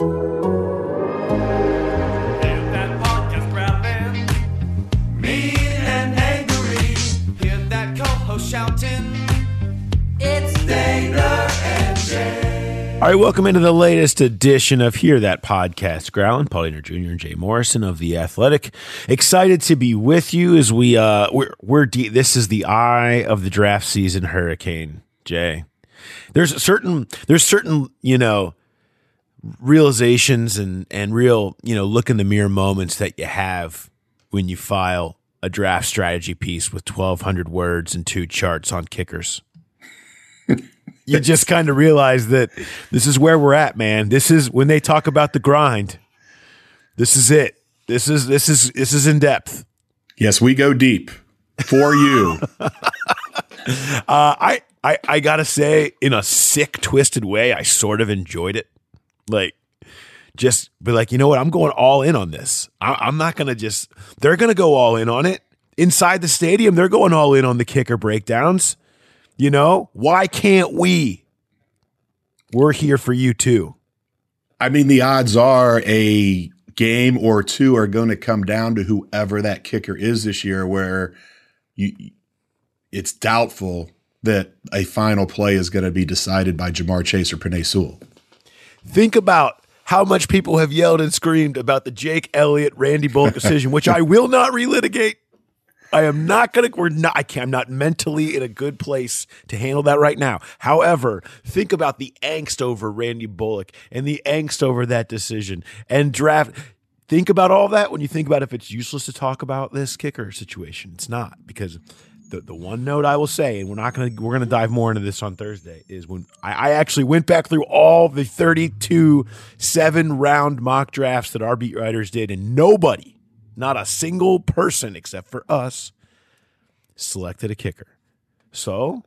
All right, welcome into the latest edition of Hear That Podcast. Growling, Paul Dehner Jr. and Jay Morrison of The Athletic. Excited to be with you as we, uh, we're, we're de- this is the eye of the draft season hurricane, Jay. There's certain, there's certain, you know, realizations and, and real, you know, look in the mirror moments that you have when you file a draft strategy piece with 1,200 words and two charts on kickers you just kind of realize that this is where we're at, man. This is when they talk about the grind. This is it. This is this is this is in depth. Yes, we go deep for you. uh, I I I gotta say, in a sick, twisted way, I sort of enjoyed it. Like, just be like, you know what? I'm going all in on this. I, I'm not gonna just. They're gonna go all in on it inside the stadium. They're going all in on the kicker breakdowns. You know, why can't we? We're here for you too. I mean, the odds are a game or two are going to come down to whoever that kicker is this year, where you, it's doubtful that a final play is going to be decided by Ja'Marr Chase or Penei Sewell. Think about how much people have yelled and screamed about the Jake Elliott Randy Bullock decision, which I will not relitigate. I am not going to, we're not, I can't, I'm not mentally in a good place to handle that right now. However, think about the angst over Randy Bullock and the angst over that decision and draft. Think about all that when you think about if it's useless to talk about this kicker situation. It's not because the, the one note I will say, and we're not gonna we're gonna dive more into this on Thursday, is when I, I actually went back through all the 32 seven round mock drafts that our beat writers did, and nobody not a single person except for us selected a kicker. So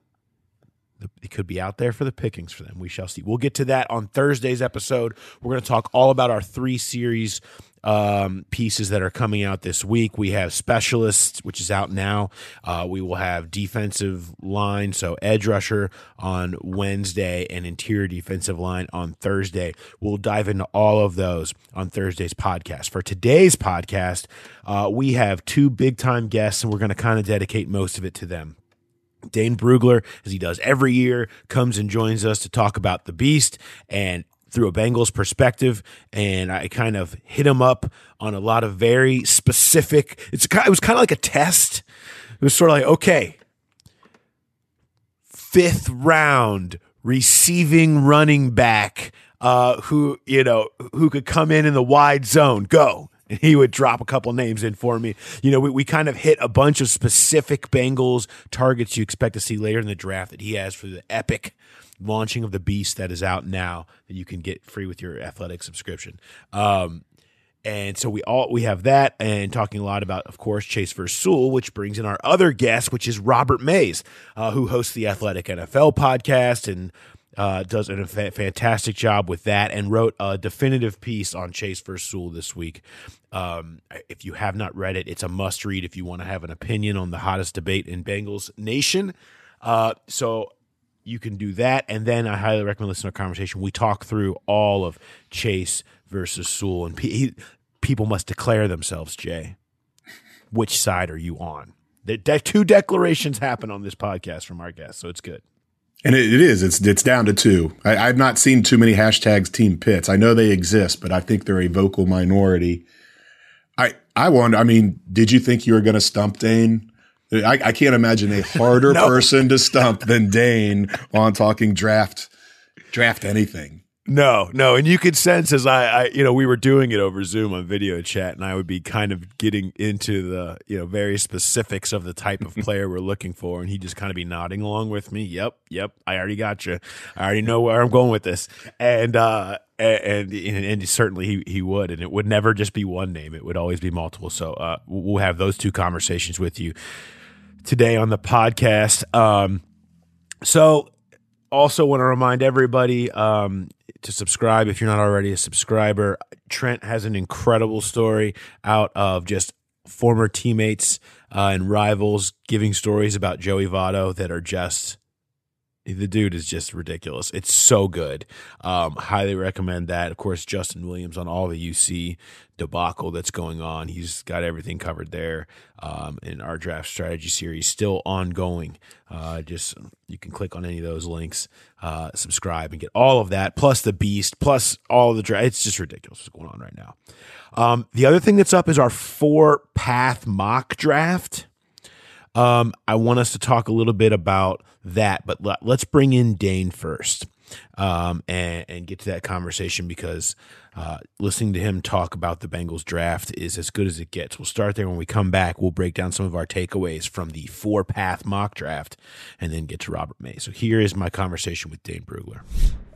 it could be out there for the pickings for them. We shall see. We'll get to that on Thursday's episode. We're going to talk all about our three series um, pieces that are coming out this week. We have specialists, which is out now. Uh, we will have defensive line, so edge rusher on Wednesday and interior defensive line on Thursday. We'll dive into all of those on Thursday's podcast. For today's podcast, uh, we have two big time guests, and we're going to kind of dedicate most of it to them. Dane Brugler, as he does every year, comes and joins us to talk about the Beast and through a Bengals perspective, and I kind of hit him up on a lot of very specific. It's it was kind of like a test. It was sort of like okay, fifth round receiving running back uh, who you know who could come in in the wide zone. Go. And he would drop a couple names in for me. You know, we, we kind of hit a bunch of specific Bengals targets you expect to see later in the draft that he has for the epic launching of the beast that is out now that you can get free with your athletic subscription. Um, and so we all we have that and talking a lot about, of course, Chase versus Sewell, which brings in our other guest, which is Robert Mays, uh, who hosts the Athletic NFL podcast and uh, does a fa- fantastic job with that and wrote a definitive piece on Chase versus Sewell this week. Um, if you have not read it, it's a must read if you want to have an opinion on the hottest debate in Bengals Nation. Uh, so you can do that. And then I highly recommend listening to our conversation. We talk through all of Chase versus Sewell, and he, people must declare themselves, Jay. Which side are you on? The de- two declarations happen on this podcast from our guests, so it's good. And it, it is. It's it's down to two. I, I've not seen too many hashtags Team Pitts. I know they exist, but I think they're a vocal minority. I I wonder. I mean, did you think you were going to stump Dane I, I can't imagine a harder no. person to stump than Dane on talking draft, draft anything. No, no, and you could sense as I, I, you know, we were doing it over Zoom on video chat, and I would be kind of getting into the, you know, very specifics of the type of player we're looking for, and he'd just kind of be nodding along with me. Yep, yep, I already got you. I already know where I'm going with this, and uh, and and, and certainly he he would, and it would never just be one name; it would always be multiple. So uh, we'll have those two conversations with you today on the podcast. Um, so also want to remind everybody um, to subscribe if you're not already a subscriber. Trent has an incredible story out of just former teammates uh, and rivals giving stories about Joey Votto that are just the dude is just ridiculous. It's so good. Um, highly recommend that. Of course, Justin Williams on all the UC debacle that's going on. He's got everything covered there. Um, our draft strategy series still ongoing. Uh, just you can click on any of those links, uh, subscribe, and get all of that, plus the beast, plus all the draft. It's just ridiculous what's going on right now. Um, the other thing that's up is our four path mock draft. Um, I want us to talk a little bit about that, but let, us bring in Dane first um, and, and get to that conversation because uh, listening to him talk about the Bengals draft is as good as it gets. We'll start there when we come back. We'll break down some of our takeaways from the four path mock draft and then get to Robert May. So here is my conversation with Dane Brugler.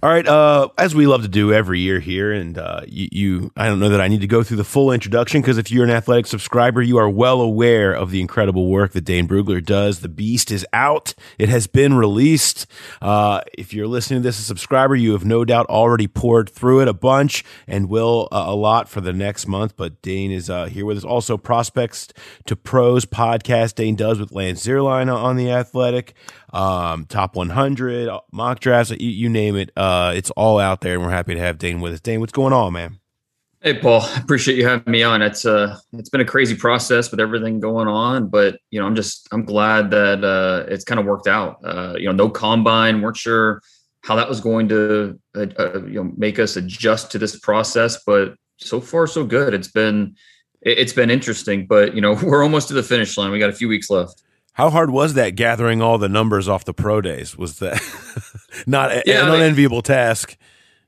All right, uh, as we love to do every year here, and uh, you, you, I don't know that I need to go through the full introduction because if you're an athletic subscriber, you are well aware of the incredible work that Dane Brugler does. The Beast is out; it has been released. Uh, if you're listening to this as a subscriber, you have no doubt already poured through it a bunch and will uh, a lot for the next month. But Dane is uh, here with us. Also, prospects to pros podcast Dane does with Lance Zierlein on the Athletic um, top 100 mock drafts, you, you name it. Uh, it's all out there, and we're happy to have Dane with us. Dane, what's going on, man? Hey, Paul. Appreciate you having me on. It's uh, it's been a crazy process with everything going on, but you know, I'm just I'm glad that uh, it's kind of worked out. Uh, you know, no combine, weren't sure how that was going to uh, uh, you know make us adjust to this process, but so far so good. It's been it's been interesting, but you know, we're almost to the finish line. We got a few weeks left. How hard was that gathering all the numbers off the pro days? Was that not yeah, an I mean, unenviable task?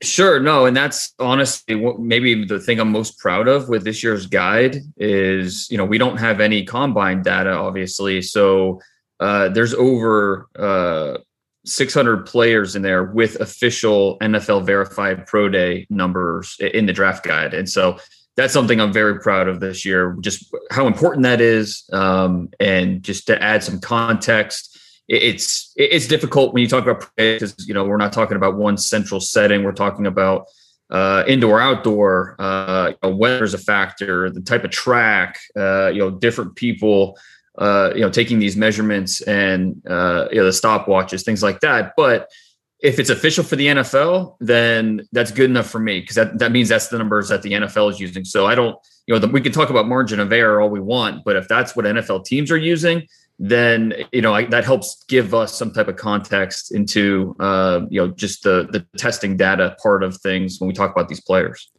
Sure, no, and that's honestly what maybe the thing I'm most proud of with this year's guide is you know we don't have any combine data, obviously, so uh, there's over uh, 600 players in there with official NFL verified pro day numbers in the draft guide, and so that's something I'm very proud of this year. Just how important that is, um, and just to add some context, it's it's difficult when you talk about because you know we're not talking about one central setting. We're talking about uh, indoor, outdoor. Uh, you know, weather is a factor. The type of track, uh, you know, different people, uh, you know, taking these measurements and uh, you know the stopwatches, things like that. But if it's official for the NFL, then that's good enough for me because that, that means that's the numbers that the NFL is using. So I don't, you know, the, we can talk about margin of error all we want, but if that's what NFL teams are using, then you know I, that helps give us some type of context into uh, you know just the the testing data part of things when we talk about these players.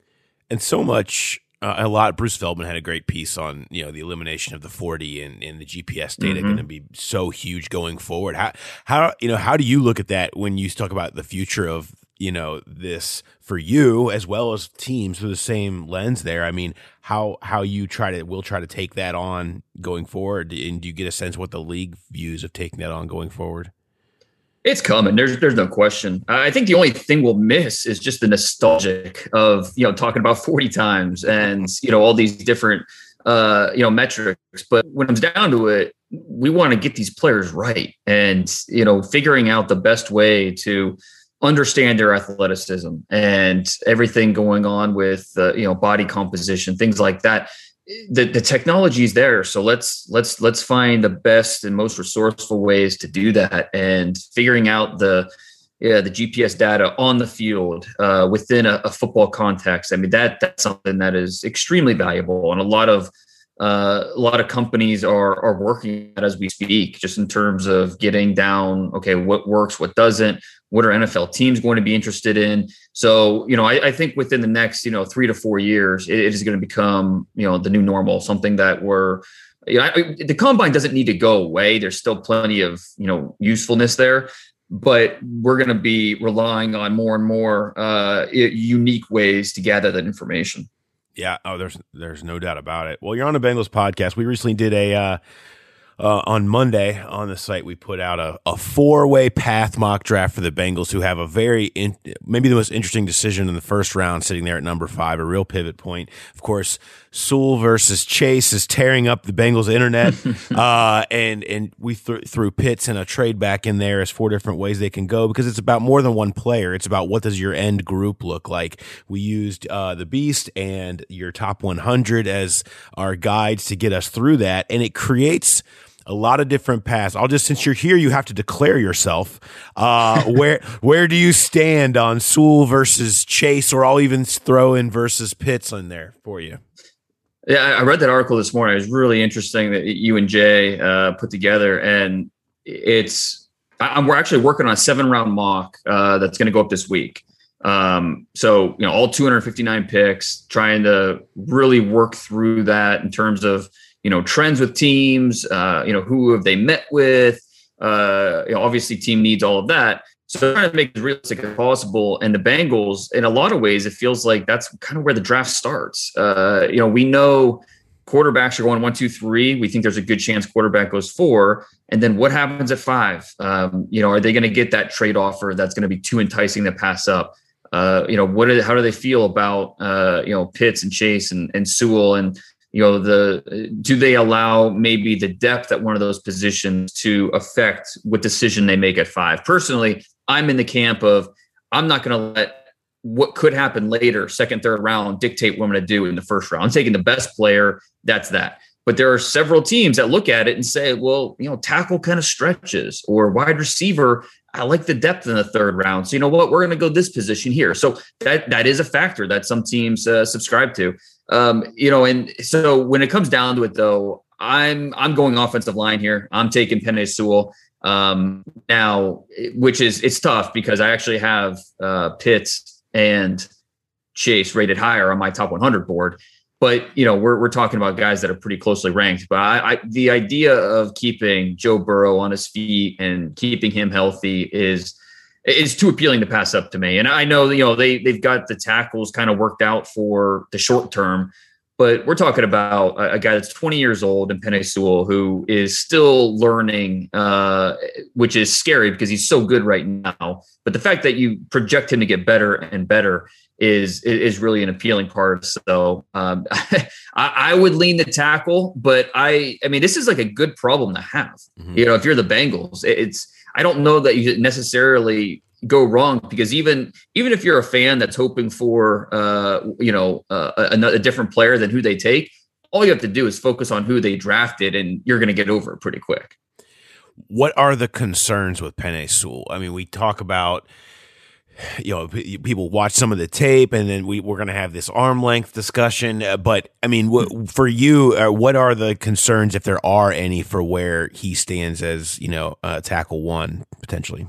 And so much uh, a lot. Bruce Feldman had a great piece on you know the elimination of the forty and, and the GPS data mm-hmm. going to be so huge going forward. How how you know how do you look at that when you talk about the future of you know this for you as well as teams through the same lens there? I mean, how how you try to will try to take that on going forward, and do you get a sense what the league views of taking that on going forward? It's coming. There's there's no question. I think the only thing we'll miss is just the nostalgic of you know talking about 40 times and you know all these different uh, you know metrics. But when it comes down to it, we want to get these players right, and you know figuring out the best way to understand their athleticism and everything going on with uh, you know body composition, things like that the, the technology is there so let's let's let's find the best and most resourceful ways to do that and figuring out the yeah the gps data on the field uh, within a, a, football context i mean that that's something that is extremely valuable and a lot of uh, a lot of companies are are working as we speak, just in terms of getting down. Okay, what works, what doesn't, what are NFL teams going to be interested in? So, you know, I, I think within the next, you know, three to four years, it, it is going to become, you know, the new normal, something that we're, you know, I, the combine doesn't need to go away. There's still plenty of, you know, usefulness there, but we're going to be relying on more and more uh, unique ways to gather that information. Yeah. Oh, there's there's no doubt about it. Well, you're on the Bengals podcast. We recently did a uh, uh, on Monday on the site, we put out a, a four way path mock draft for the Bengals, who have a very, in, maybe the most interesting decision in the first round, sitting there at number five, a real pivot point. Of course, Sewell versus Chase is tearing up the Bengals internet. uh, and, and we th- threw Pitts and a trade back in there as four different ways they can go because it's about more than one player. It's about what does your end group look like. We used uh, the Beast and your top 100 as our guides to get us through that. And it creates a lot of different paths. I'll just since you're here, you have to declare yourself. Uh, where where do you stand on Sewell versus Chase, or I'll even throw in versus Pitts in there for you. Yeah, I read that article this morning. It was really interesting that you and Jay uh, put together, and it's I'm, we're actually working on a seven round mock uh, that's going to go up this week. Um, so you know, all 259 picks, trying to really work through that in terms of you know trends with teams uh, you know who have they met with uh, you know, obviously team needs all of that. So trying to make it as realistic as possible. And the bengals in a lot of ways it feels like that's kind of where the draft starts. Uh, you know we know quarterbacks are going one two three. We think there's a good chance quarterback goes four. And then what happens at five? Um, you know are they going to get that trade offer that's going to be too enticing to pass up? Uh, you know, what? Are, how do they feel about uh, you know Pitts and Chase and, and Sewell? And you know the do they allow maybe the depth at one of those positions to affect what decision they make at five personally i'm in the camp of i'm not going to let what could happen later second third round dictate what i'm going to do in the first round i'm taking the best player that's that but there are several teams that look at it and say well you know tackle kind of stretches or wide receiver I like the depth in the third round. So you know what? We're going to go this position here. So that that is a factor that some teams uh, subscribe to. Um, you know, and so when it comes down to it, though, I'm I'm going offensive line here. I'm taking Penei Sewell um, now, which is it's tough because I actually have uh, Pitts and Chase rated higher on my top 100 board. But you know, we're we're talking about guys that are pretty closely ranked. But I, I the idea of keeping Joe Burrow on his feet and keeping him healthy is is too appealing to pass up to me. And I know, you know, they they've got the tackles kind of worked out for the short term, but we're talking about a, a guy that's 20 years old in Penei Sewell who is still learning, uh, which is scary because he's so good right now. But the fact that you project him to get better and better is is really an appealing part. So um, I, I, would lean the tackle, but I I mean this is like a good problem to have. Mm-hmm. You know, if you're the Bengals, it's I don't know that you necessarily go wrong because even even if you're a fan that's hoping for uh, you know uh, a, a, different player than who they take, all you have to do is focus on who they drafted, and you're going to get over it pretty quick. What are the concerns with Penei Sewell? I mean, we talk about you know people watch some of the tape and then we, we're going to have this arm length discussion uh, but i mean w- for you uh, what are the concerns if there are any for where he stands as you know uh, tackle one potentially?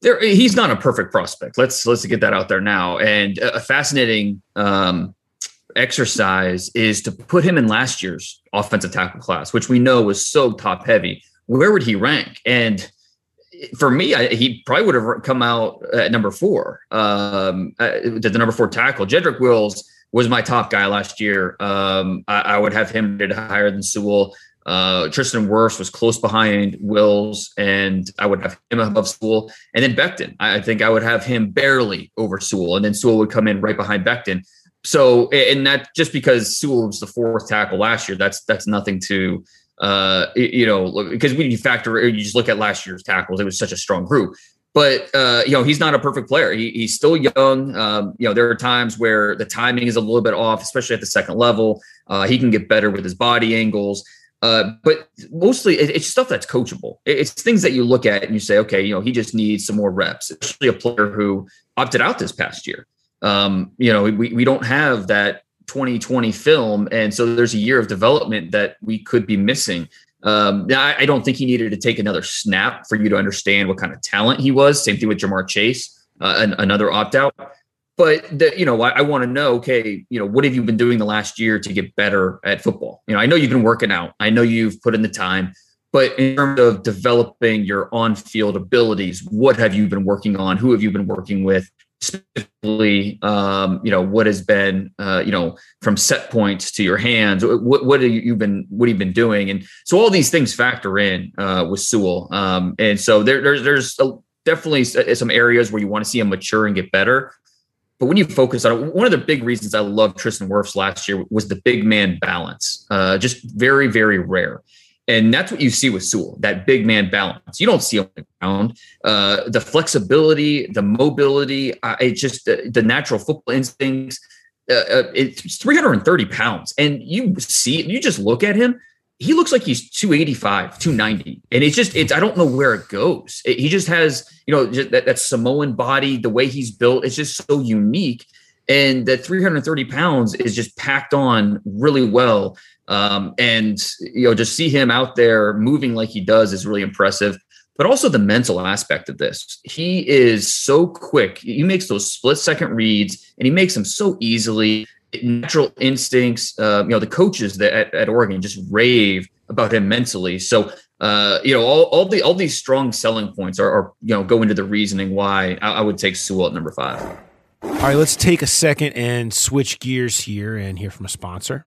There he's not a perfect prospect. Let's let's get that out there now. And a fascinating um, exercise is to put him in last year's offensive tackle class which we know was so top heavy. Where would he rank? And for me, I, he probably would have come out at number four, um, uh, the number four tackle. Jedrick Wills was my top guy last year. Um, I, I, would have him rated higher than Sewell. Uh, Tristan Wirfs was close behind Wills, and I would have him above Sewell. And then Becton, I think I would have him barely over Sewell, and then Sewell would come in right behind Becton. So, and that just because Sewell was the fourth tackle last year, that's that's nothing to uh, you know, because when you factor, you just look at last year's tackles, it was such a strong group. But uh, you know, he's not a perfect player. He, he's still young. Um, you know, there are times where the timing is a little bit off, especially at the second level. Uh, he can get better with his body angles. Uh, but mostly it, it's stuff that's coachable. It's things that you look at and you say, okay, you know, he just needs some more reps, especially a player who opted out this past year. Um, you know, we, we don't have that 2020 film, and so there's a year of development that we could be missing. Um, I, I, don't think he needed to take another snap for you to understand what kind of talent he was. Same thing with Ja'Marr Chase, uh, an, another opt out. But the, you know, I, I want to know, okay, you know, what have you been doing the last year to get better at football? You know, I know you've been working out. I know you've put in the time, But in terms of developing your on field abilities, what have you been working on? Who have you been working with? Specifically, um, you know, what has been, uh, you know, from set points to your hands, what, what have you been, what have you been doing? And so all these things factor in uh, with Sewell. Um, and so there, there's, there's a, definitely some areas where you want to see him mature and get better. But when you focus on it, one of the big reasons I loved Tristan Wirfs last year was the big man balance. Uh, just very, very rare. And that's what you see with Sewell, that big man balance. You don't see on the ground. Uh, the flexibility, the mobility, uh, it's just the, the, natural football instincts. Uh, uh it's 330 pounds. And you see, you just look at him, he looks like he's 285, 290. And it's just, it's, I don't know where it goes. It, he just has, you know, that, that Samoan body, the way he's built, it's just so unique. And that 330 pounds is just packed on really well. Um, and you know, just see him out there moving like he does is really impressive. But also the mental aspect of this. He is so quick. He makes those split second reads and he makes them so easily. Natural instincts. Uh, you know, the coaches that at, at Oregon just rave about him mentally. So uh, you know, all, all the all these strong selling points are, are you know go into the reasoning why I, I would take Sewell at number five. All right, let's take a second and switch gears here and hear from a sponsor.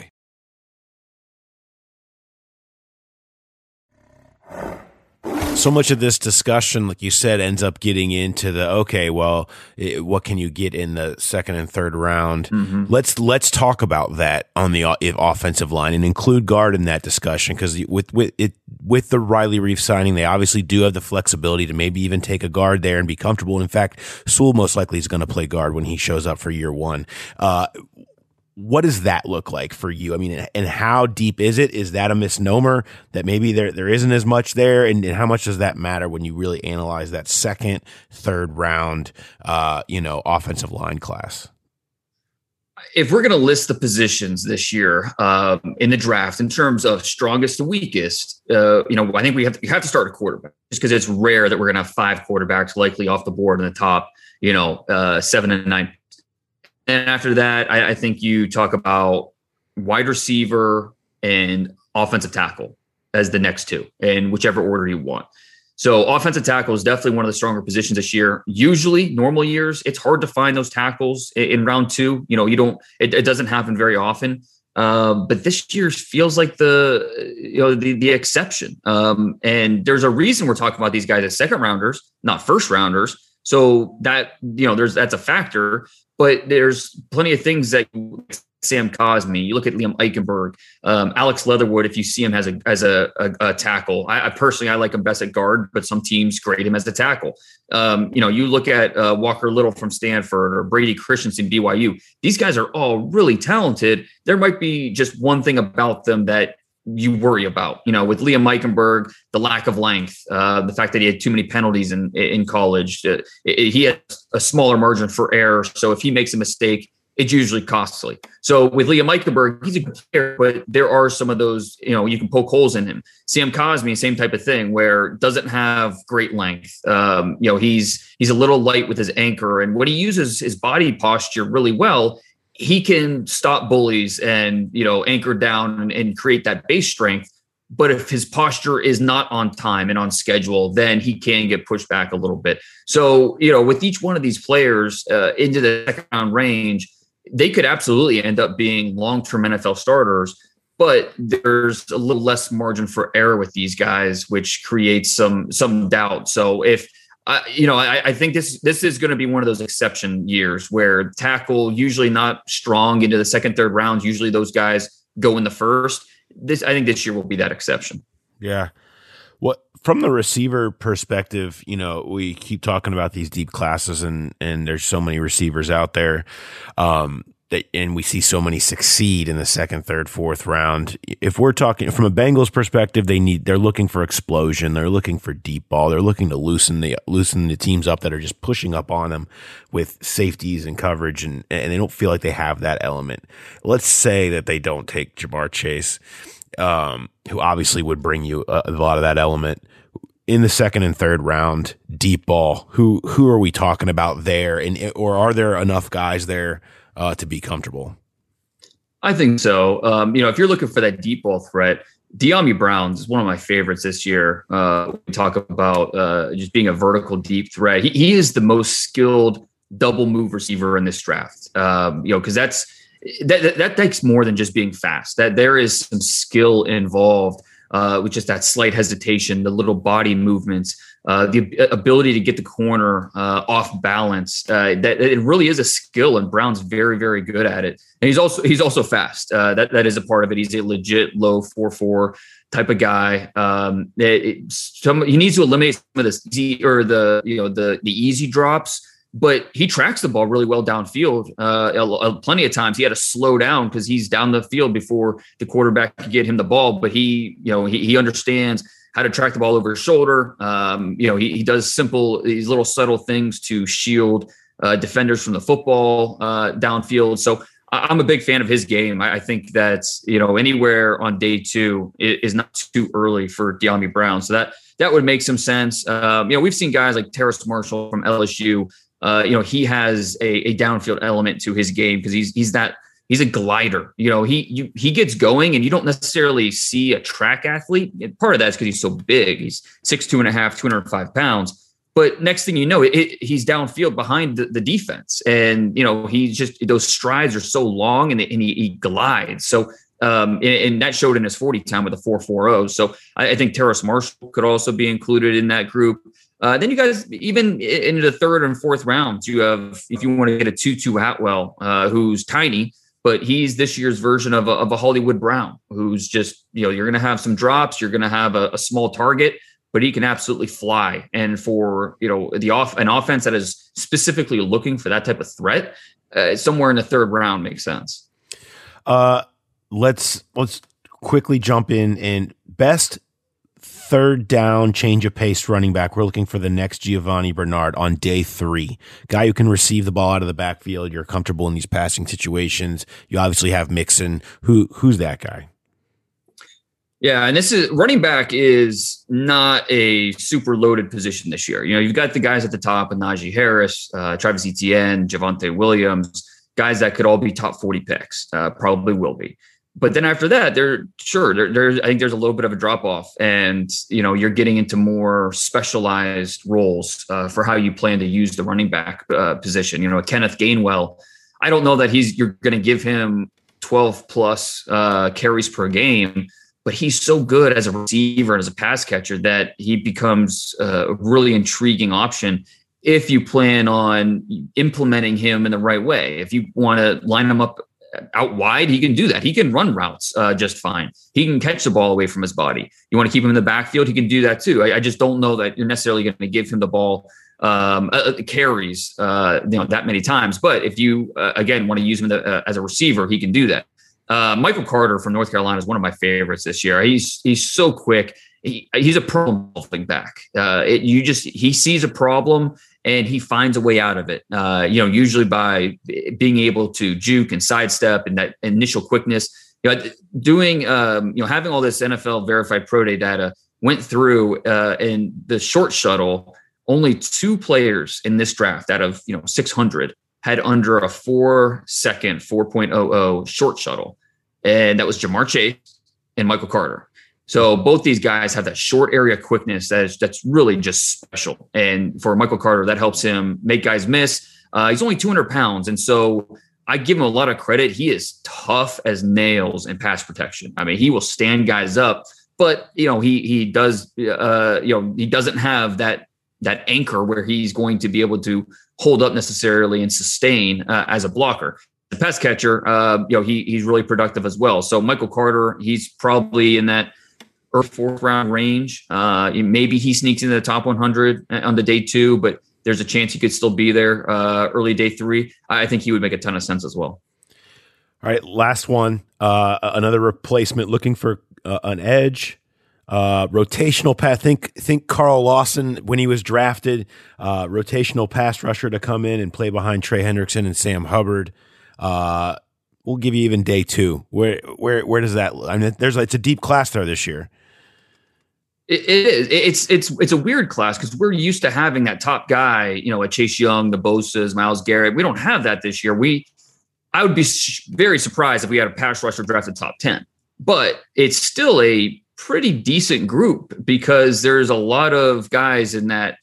So much of this discussion, like you said, ends up getting into the okay. Well, it, what can you get in the second and third round? Mm-hmm. Let's let's talk about that on the offensive line and include guard in that discussion because with with it with the Riley Reiff signing, they obviously do have the flexibility to maybe even take a guard there and be comfortable. In fact, Sewell most likely is going to play guard when he shows up for year one. Uh, what does that look like for you? I mean, and how deep is it? Is that a misnomer that maybe there there isn't as much there? And, and how much does that matter when you really analyze that second, third round, uh, you know, offensive line class? If we're going to list the positions this year um, in the draft in terms of strongest to weakest, uh, you know, I think we have to, have to start a quarterback just because it's rare that we're going to have five quarterbacks likely off the board in the top, you know, uh, seven and nine and after that, I, I think you talk about wide receiver and offensive tackle as the next two, in whichever order you want. So offensive tackle is definitely one of the stronger positions this year. Usually, normal years, it's hard to find those tackles in, round two. You know, you don't. It, it doesn't happen very often. Um, but this year feels like the you know the the exception. Um, and there's a reason we're talking about these guys as second rounders, not first rounders. So that you know, there's that's a factor but there's plenty of things that Sam Cosmi, you look at Liam Eichenberg, um, Alex Leatherwood. If you see him as a as a, a, a tackle, I, I, personally I like him best at guard, but some teams grade him as the tackle. Um, you know, you look at uh, Walker Little from Stanford or Brady Christensen BYU. These guys are all really talented. There might be just one thing about them that you worry about. You know, with Liam Eichenberg, the lack of length, uh, the fact that he had too many penalties in in college, uh, it, he had a smaller margin for error. So if he makes a mistake, it's usually costly. So with Liam Eichenberg, he's a good player, but there are some of those, you know, you can poke holes in him. Sam Cosmi, same type of thing, where doesn't have great length. Um, you know, he's he's a little light with his anchor, and when he uses his body posture really well, he can stop bullies and you know anchor down and, and, create that base strength. But if his posture is not on time and on schedule then he can get pushed back a little bit. So you know with each one of these players uh, into the second round range they could absolutely end up being long-term nfl starters. But there's a little less margin for error with these guys, which creates some some doubt. So if uh, you know, I, I, think this this is going to be one of those exception years where tackle usually not strong into the second, third rounds. Usually those guys go in the first. This I think this year will be that exception. Yeah. What from the receiver perspective, you know, we keep talking about these deep classes and and there's so many receivers out there. Um, that, and we see so many succeed in the second, third, fourth round. If we're talking from a Bengals perspective, they need they're looking for explosion. They're looking for deep ball. They're looking to loosen the loosen the teams up that are just pushing up on them with safeties and coverage, and and they don't feel like they have that element. Let's say that they don't take Ja'Marr Chase, um, who obviously would bring you a, a lot of that element in the second and third round, deep ball. Who who are we talking about there? And or are there enough guys there? Uh, to be comfortable? I think so. Um, you know, if you're looking for that deep ball threat, Dyami Brown's is one of my favorites this year. Uh, we talk about uh, just being a vertical deep threat. He, he, is the most skilled double move receiver in this draft. Um, you know, because that's that, that, that takes more than just being fast. That there is some skill involved uh, with just that slight hesitation, the little body movements uh, the ability to get the corner uh, off balance. Uh, that it really is a skill, and Brown's very, very good at it. And he's also he's also fast. Uh, that that is a part of it. He's a legit low four four type of guy. Um, it, it, some he needs to eliminate some of easy or the you know the the easy drops. But he tracks the ball really well downfield. Uh, plenty of times he had to slow down because he's down the field before the quarterback could get him the ball. But he, you know, he, he understands how to track the ball over his shoulder. Um, you know, he, he does simple, these little subtle things to shield uh, defenders from the football uh, downfield. So I'm a big fan of his game. I, think that you know anywhere on day two is not too early for Dyami Brown. So that that would make some sense. Um, you know, we've seen guys like Terrace Marshall from LSU. Uh, you know, he has a, a downfield element to his game because he's he's that he's a glider. You know, he you, he gets going, and you don't necessarily see a track athlete. Part of that is because he's so big. He's six two and a half, two hundred five pounds. But next thing you know, it, it, he's downfield behind the, the, defense, and you know he's just those strides are so long, and, and he, he, glides. So um, and, and, that showed in his 40 time with a 440. So I, I, think Terrace Marshall could also be included in that group. Uh, then you guys, even into the third and fourth rounds, you have, if you want to get a Tutu Atwell, uh, who's tiny, but he's this year's version of a, of a Hollywood Brown, who's just, you know, you're going to have some drops, you're going to have a, a, small target, but he can absolutely fly. And for, you know, the off an offense that is specifically looking for that type of threat, uh, somewhere in the third round makes sense. Uh, let's, let's quickly jump in and best third down change of pace running back. We're looking for the next Giovani Bernard on day three. Guy who can receive the ball out of the backfield. You're comfortable in these passing situations. You obviously have Mixon. Who who's that guy? Yeah, and this is running back is not a super loaded position this year. You know, you've got the guys at the top, Najee Harris, uh, Travis Etienne, Javonte Williams, guys that could all be top 40 picks, uh, probably will be but then after that, there sure there, there's I think there's a little bit of a drop off, and you know you're getting into more specialized roles uh, for how you plan to use the running back uh, position. You know, Kenneth Gainwell, I don't know that he's you're going to give him 12 plus uh, carries per game, but he's so good as a receiver and as a pass catcher that he becomes a really intriguing option if you plan on implementing him in the right way. If you want to line him up out wide, he can do that. He can run routes uh, just fine. He can catch the ball away from his body. You want to keep him in the backfield, he can do that too. I, I just don't know that you're necessarily going to give him the ball um, uh, uh, carries, uh, you know, that many times. But if you uh, again want to use him the, uh, as a receiver, he can do that. Michael Carter from North Carolina is one of my favorites this year. He's he's so quick. He, he's a problem back. It, you just he sees a problem and he finds a way out of it. Uh, you know, usually by being able to juke and sidestep and that initial quickness. You know, doing um, you know having all this NFL verified pro day data went through uh, in the short shuttle. Only two players in this draft out of you know 600 had under a four second 4.00 short shuttle, and that was Ja'Marr Chase and Michael Carter. So both these guys have that short area quickness that is that's really just special. And for Michael Carter, that helps him make guys miss. Uh, he's only 200 pounds, and so I give him a lot of credit. He is tough as nails in pass protection. I mean, he will stand guys up, but you know, he he does uh, you know, he doesn't have that that anchor where he's going to be able to hold up necessarily and sustain uh, as a blocker. The pass catcher, uh, you know, he he's really productive as well. So Michael Carter, he's probably in that or fourth round range. Uh, maybe he sneaks into the top 100 on the day two, but there's a chance he could still be there uh, early day three. I think he would make a ton of sense as well. All right, last one. Uh, another replacement looking for uh, an edge. Uh, rotational pass. Think think Carl Lawson when he was drafted. Uh, rotational pass rusher to come in and play behind Trey Hendrickson and Sam Hubbard. Uh, we'll give you even day two. Where where where does that? I mean, there's it's a deep class there this year. It, is. It's it's it's a weird class because we're used to having that top guy, you know, a Chase Young, the Bosa's, Myles Garrett. We don't have that this year. We, I would be very surprised if we had a pass rusher drafted top ten, but it's still a pretty decent group because there's a lot of guys in that,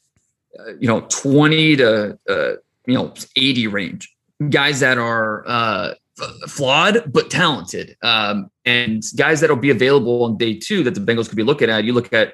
uh, you know, twenty to uh, you know eighty range, guys that are uh, flawed but talented, um, and guys that'll be available on day two that the Bengals could be looking at. You look at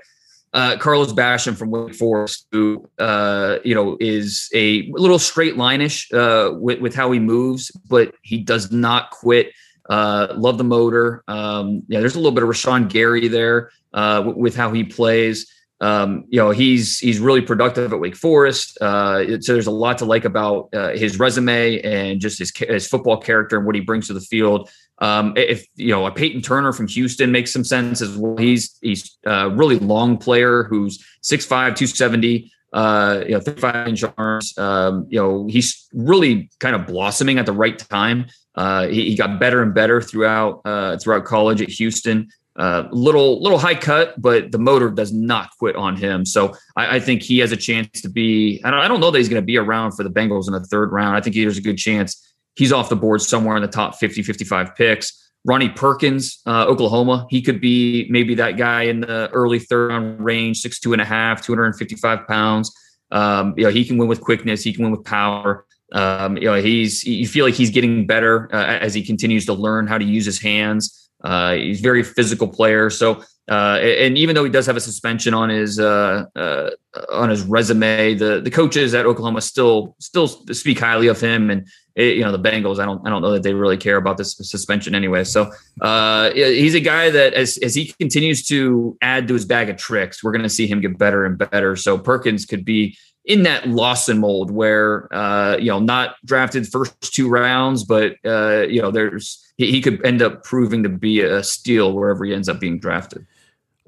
uh, Carlos Basham from Wake Forest, who uh, you know is a little straight lineish uh, with, with how he moves, but he does not quit. Uh, love the motor. Um, yeah, there's a little bit of Rashan Gary there uh, with how he plays um, you know he's he's really productive at Wake Forest. Uh, so there's a lot to like about uh, his resume and just his his football character and what he brings to the field. Um, if you know a Peyton Turner from Houston makes some sense as well. He's he's a really long player who's 6'5", 270, uh, you know, 35 inch arms. Um, you know, he's really kind of blossoming at the right time. Uh, he, he, got better and better throughout uh, throughout college at Houston. Uh, little little high cut, but the motor does not quit on him. So I, I think he has a chance to be. I don't, I don't know that he's going to be around for the Bengals in the third round. I think there's a good chance he's off the board somewhere in the top 50, 55 picks. Ronnie Perkins, uh, Oklahoma, he could be maybe that guy in the early third round range, six two and a half, 255 pounds. Um, you know, he can win with quickness, he can win with power. Um, you know, he's you feel like he's getting better uh, as he continues to learn how to use his hands. Uh, he's very physical player. So, uh, and even though he does have a suspension on his uh, uh, on his resume, the the coaches at Oklahoma still still speak highly of him. And it, you know the Bengals, I don't I don't know that they really care about this suspension anyway. So uh, he's a guy that as as he continues to add to his bag of tricks, we're going to see him get better and better. So Perkins could be in that Lawson mold where uh, you know not drafted first two rounds, but uh, you know there's he, he, could end up proving to be a steal wherever he ends up being drafted.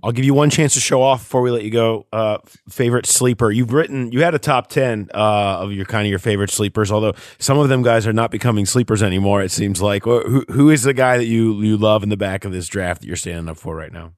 I'll give you one chance to show off before we let you go. Uh, favorite sleeper? You've written you had a top ten uh, of your kind of your favorite sleepers, although some of them guys are not becoming sleepers anymore. It seems like who who is the guy that you you love in the back of this draft that you're standing up for right now?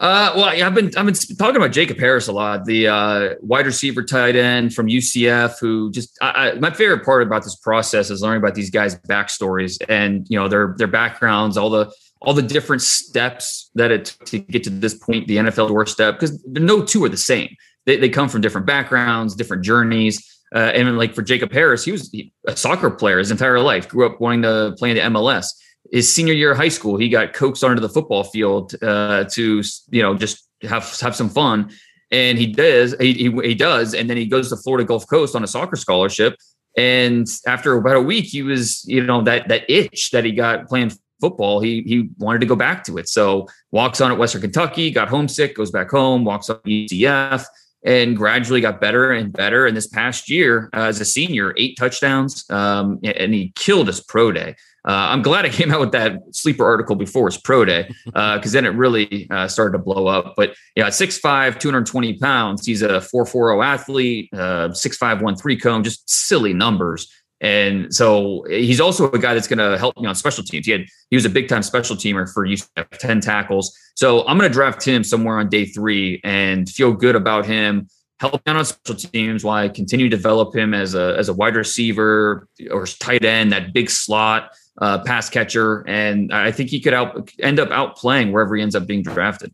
Uh, well, I've been I've been talking about Jacob Harris a lot, the uh, wide receiver tight end from UCF. Who just I, I, my favorite part about this process is learning about these guys' backstories and you know their their backgrounds, all the all the different steps that it took to get to this point, the NFL doorstep, because no two are the same. They, they come from different backgrounds, different journeys. Uh, and like for Jacob Harris, he was a soccer player his entire life, grew up wanting to play in the MLS his senior year of high school, he got coaxed onto the football field uh, to you know just have have some fun, and he does he, he, he does, and then he goes to Florida Gulf Coast on a soccer scholarship, and after about a week, he was you know that that itch that he got playing football, he he wanted to go back to it. So walks on at Western Kentucky, got homesick, goes back home, walks on UCF, and gradually got better and better. And this past year, uh, as a senior, eight touchdowns, um, and he killed his pro day. Uh, I'm glad I came out with that sleeper article before his pro day because uh, then it really uh, started to blow up. But yeah, 6'5, 220 pounds. He's a 440 athlete, uh, 6'5, 1 cone, just silly numbers. And so he's also a guy that's going to help me on special teams. He had he was a big time special teamer for UCF, 10 tackles. So I'm going to draft him somewhere on day three and feel good about him help out on special teams while I continue to develop him as a as a wide receiver or tight end, that big slot uh, pass catcher, and I think he could out end up outplaying wherever he ends up being drafted.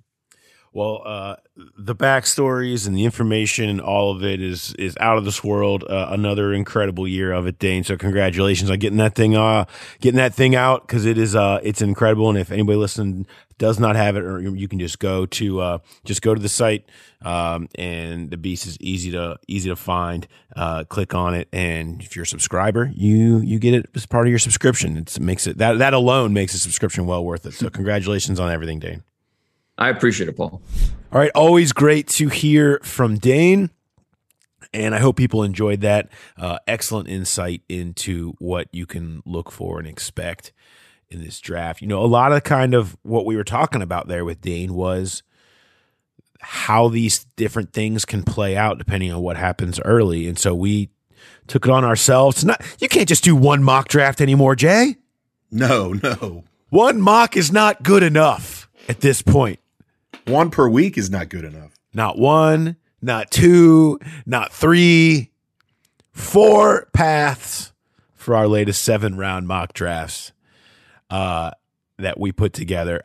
Well, uh, the backstories and the information and all of it is is out of this world. Uh, another incredible year of it, Dane. So congratulations on getting that thing uh getting that thing out because it is uh it's incredible. And if anybody listening does not have it, or you can just go to uh just go to the site um and the beast is easy to easy to find. Uh, click on it, and if you're a subscriber, you you get it as part of your subscription. It makes it that that alone makes a subscription well worth it. So congratulations on everything, Dane. I appreciate it, Paul. All right, always great to hear from Dane. And I hope people enjoyed that. Uh, excellent insight into what you can look for and expect in this draft. You know, a lot of kind of what we were talking about there with Dane was how these different things can play out depending on what happens early. And so we took it on ourselves. Not you can't just do one mock draft anymore, Jay. No, no. One mock is not good enough at this point. One per week is not good enough. Not one, not two, not three, four paths for our latest seven round mock drafts uh, that we put together.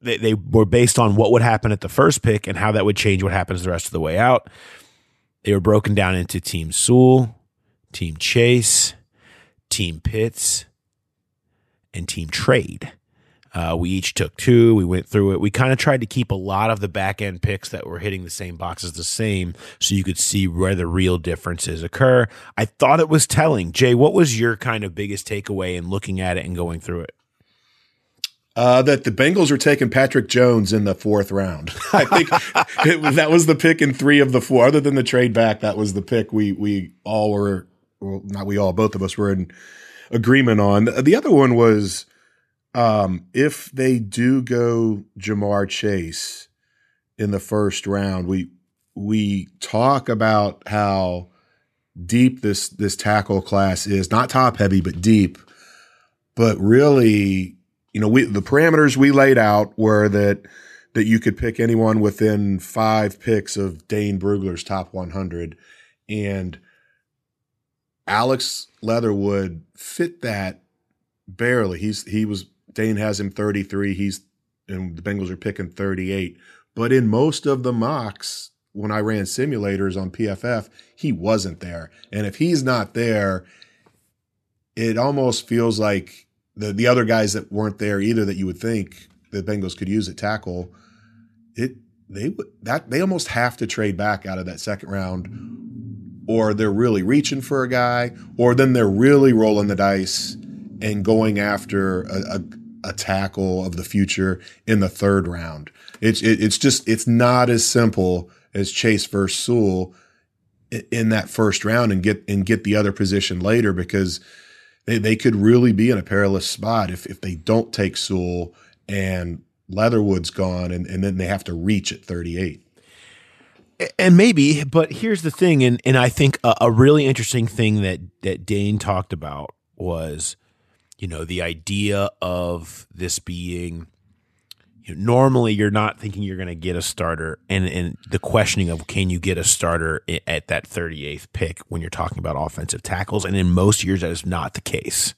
They, they were based on what would happen at the first pick and how that would change what happens the rest of the way out. They were broken down into Team Sewell, Team Chase, Team Pitts, and Team Trade. Uh, we each took two. We went through it. We kind of tried to keep a lot of the back end picks that were hitting the same boxes the same so you could see where the real differences occur. I thought it was telling. Jay, what was your kind of biggest takeaway in looking at it and going through it? Uh, that the Bengals are taking Patrick Jones in the fourth round. I think it, that was the pick in three of the four. Other than the trade back, that was the pick we we all were, well, not we all, both of us were in agreement on. The other one was um, if they do go Ja'Marr Chase in the first round, we we talk about how deep this this tackle class is, not top heavy, but deep. But really, you know, we the parameters we laid out were that that you could pick anyone within five picks of Dane Brugler's top 100, and Alex Leatherwood fit that barely. He's he was Dane has him 33. He's and the Bengals are picking 38. But in most of the mocks, when I ran simulators on PFF, he wasn't there. And if he's not there, it almost feels like the the other guys that weren't there either that you would think the Bengals could use at tackle, it they would that they almost have to trade back out of that second round, or they're really reaching for a guy, or then they're really rolling the dice and going after a, a a tackle of the future in the third round. It's it, it's just it's not as simple as Chase versus Sewell in that first round and get and get the other position later because they, they could really be in a perilous spot if if they don't take Sewell and Leatherwood's gone and, and then they have to reach at 38. And maybe, but here's the thing, and, and I think a, a really interesting thing that that Dane talked about was you know, the idea of this being you know, normally you're not thinking you're going to get a starter and and the questioning of can you get a starter at that 38th pick when you're talking about offensive tackles and in most years that is not the case.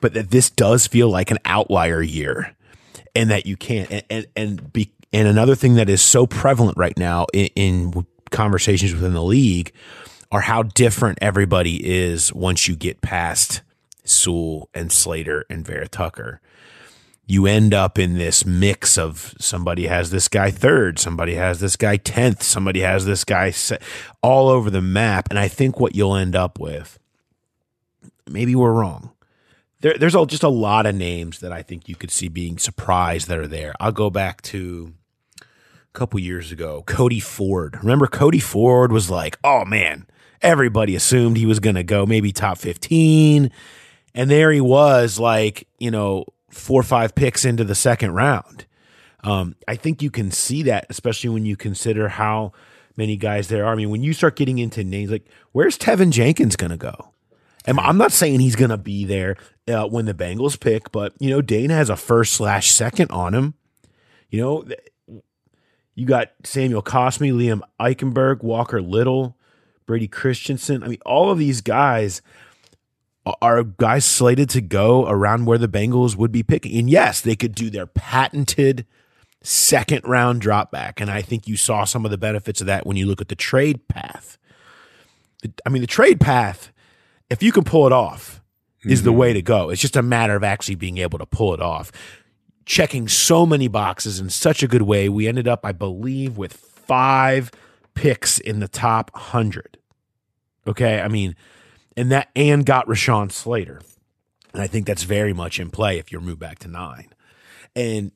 But that this does feel like an outlier year and that you can't and and, and be and another thing that is so prevalent right now in, in conversations within the league are how different everybody is once you get past Sewell and Slater and Vera Tucker. You end up in this mix of somebody has this guy third, somebody has this guy 10th, somebody has this guy se- all over the map. And I think what you'll end up with, maybe we're wrong. There, there's all, just a lot of names that I think you could see being surprised that are there. I'll go back to a couple years ago, Cody Ford. Remember, Cody Ford was like, oh man, everybody assumed he was going to go maybe top 15 and there he was, like, you know, four or five picks into the second round. Um, I think you can see that, especially when you consider how many guys there are. I mean, when you start getting into names like, where's Teven Jenkins going to go? And I'm not saying he's going to be there uh, when the Bengals pick, but, you know, Dana has a first slash second on him. You know, you got Samuel Cosmi, Liam Eichenberg, Walker Little, Brady Christensen. I mean, all of these guys are guys slated to go around where the Bengals would be picking? And yes, they could do their patented second round drop back. And I think you saw some of the benefits of that when you look at the trade path. I mean, the trade path, if you can pull it off, is mm-hmm. the way to go. It's just a matter of actually being able to pull it off. Checking so many boxes in such a good way. We ended up, I believe, with five picks in the top 100. Okay. I mean, and that, and got Rashawn Slater. And I think that's very much in play if you're moved back to nine. And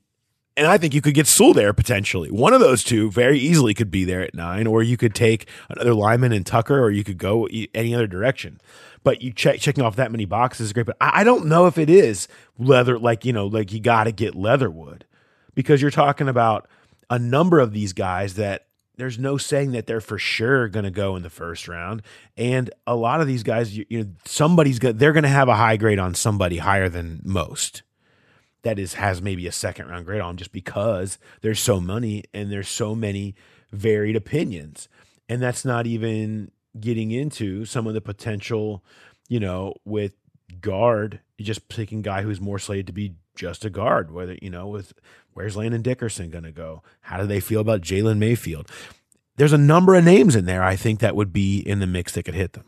and I think you could get Sewell there potentially. One of those two very easily could be there at nine, or you could take another lineman and Tucker, or you could go any other direction. But you check checking off that many boxes is great. But I, I don't know if it is leather, like you know, like you got to get Leatherwood because you're talking about a number of these guys that there's no saying that they're for sure going to go in the first round. And a lot of these guys, you, you know, somebody's going they're going to have a high grade on somebody higher than most that is has maybe a second round grade on just because there's so many and there's so many varied opinions. And that's not even getting into some of the potential, you know, with guard, just picking guy who's more slated to be just a guard, whether, you know, with where's Landon Dickerson going to go? How do they feel about Jalen Mayfield? There's a number of names in there I think that would be in the mix that could hit them.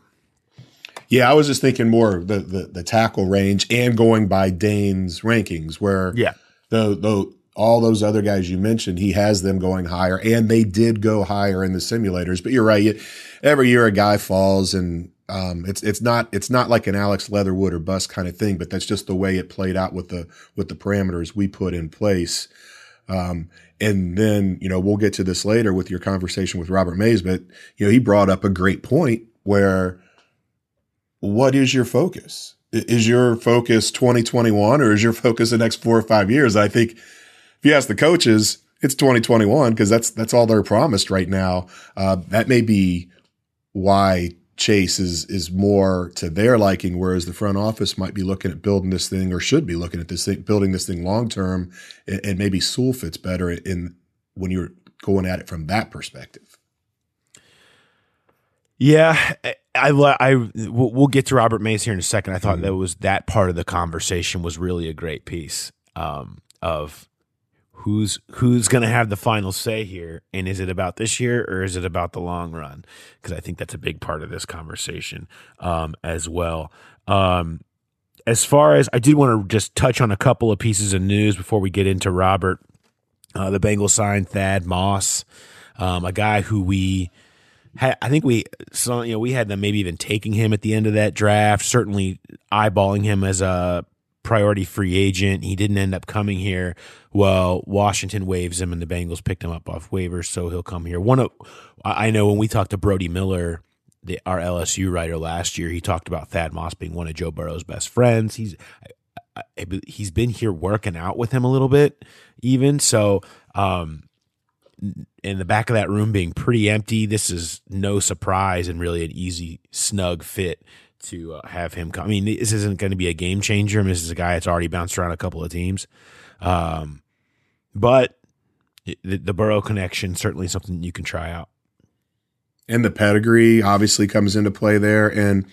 Yeah, I was just thinking more the, the the tackle range and going by Dane's rankings, where yeah, the the all those other guys you mentioned, he has them going higher, and they did go higher in the simulators. But you're right, every year a guy falls, and um, it's it's not it's not like an Alex Leatherwood or bust kind of thing, but that's just the way it played out with the with the parameters we put in place. Um, and then you know we'll get to this later with your conversation with Robert Mays, but you know he brought up a great point where what is your focus? Is your focus 2021 or is your focus the next four or five years? I think if you ask the coaches, it's 2021 because that's that's all they're promised right now. Uh, that may be why Chase is is more to their liking, whereas the front office might be looking at building this thing or should be looking at this thing, building this thing long term, and, and maybe Sewell fits better in when you're going at it from that perspective. Yeah, I, I, we'll get to Robert Mays here in a second. I thought mm-hmm. that was that part of the conversation was really a great piece um, of who's who's going to have the final say here, and is it about this year or is it about the long run? Because I think that's a big part of this conversation um, as well. Um, as far as I did want to just touch on a couple of pieces of news before we get into Robert. Uh, the Bengals signed Thad Moss, um, a guy who we I think we, so, you know, we had them maybe even taking him at the end of that draft. Certainly eyeballing him as a priority free agent. He didn't end up coming here. Well, Washington waves him, and the Bengals picked him up off waivers, so he'll come here. One of, I know when we talked to Brody Miller, the, our LSU writer last year, he talked about Thad Moss being one of Joe Burrow's best friends. He's he's been here working out with him a little bit, even so. Um, in the back of that room being pretty empty, this is no surprise and really an easy, snug fit to uh, have him come. I mean, this isn't going to be a game changer. I mean, this is a guy that's already bounced around a couple of teams. Um, but the, the Burrow connection certainly something you can try out. And the pedigree obviously comes into play there. And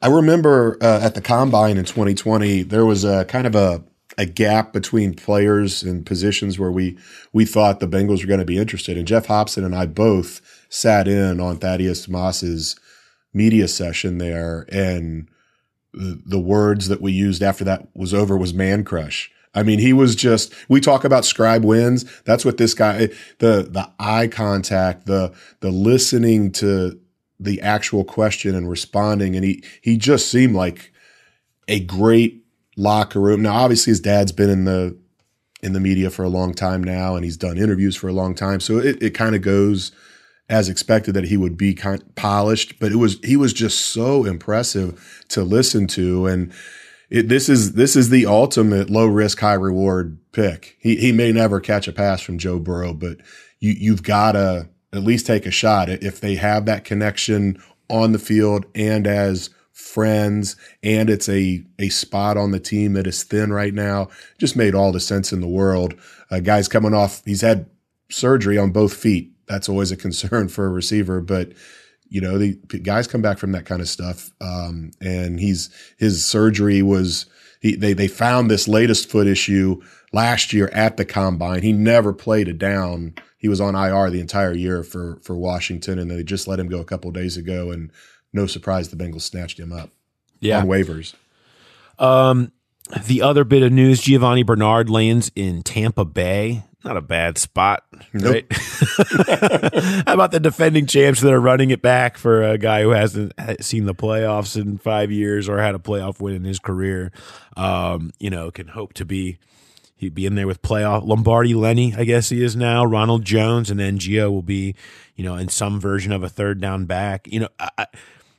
I remember uh, at the combine in 2020, there was a kind of a a gap between players and positions where we we thought the Bengals were going to be interested. And Geoff Hobson and I both sat in on Thaddeus Moss's media session there, and the, the words that we used after that was over was man crush. I mean, he was just, we talk about scribe wins. That's what this guy, the, the eye contact, the, the listening to the actual question and responding. And he, he just seemed like a great locker room. Now, obviously, his dad's been in the in the media for a long time now, and he's done interviews for a long time. So it, it kind of goes as expected that he would be kind of polished, but it was he was just so impressive to listen to, and it, this is this is the ultimate low risk high reward pick. He he may never catch a pass from Joe Burrow, but you you've got to at least take a shot if they have that connection on the field and as friends, and it's a a spot on the team that is thin right now. Just made all the sense in the world. Uh, guys coming off, he's had surgery on both feet. That's always a concern for a receiver, but you know the guys come back from that kind of stuff, um, and he's his surgery was He, they they found this latest foot issue last year at the combine. He never played a down. He was on IR the entire year for for Washington, and they just let him go a couple days ago. And no surprise, the Bengals snatched him up Yeah. on waivers. Um, the other bit of news: Giovani Bernard lands in Tampa Bay. Not a bad spot, right? How about the defending champs that are running it back for a guy who hasn't seen the playoffs in five years or had a playoff win in his career? Um, you know, can hope to be he'd be in there with playoff Lombardi Lenny, I guess he is now. Ronald Jones, and then Gio will be, you know, in some version of a third down back. You know, I, I,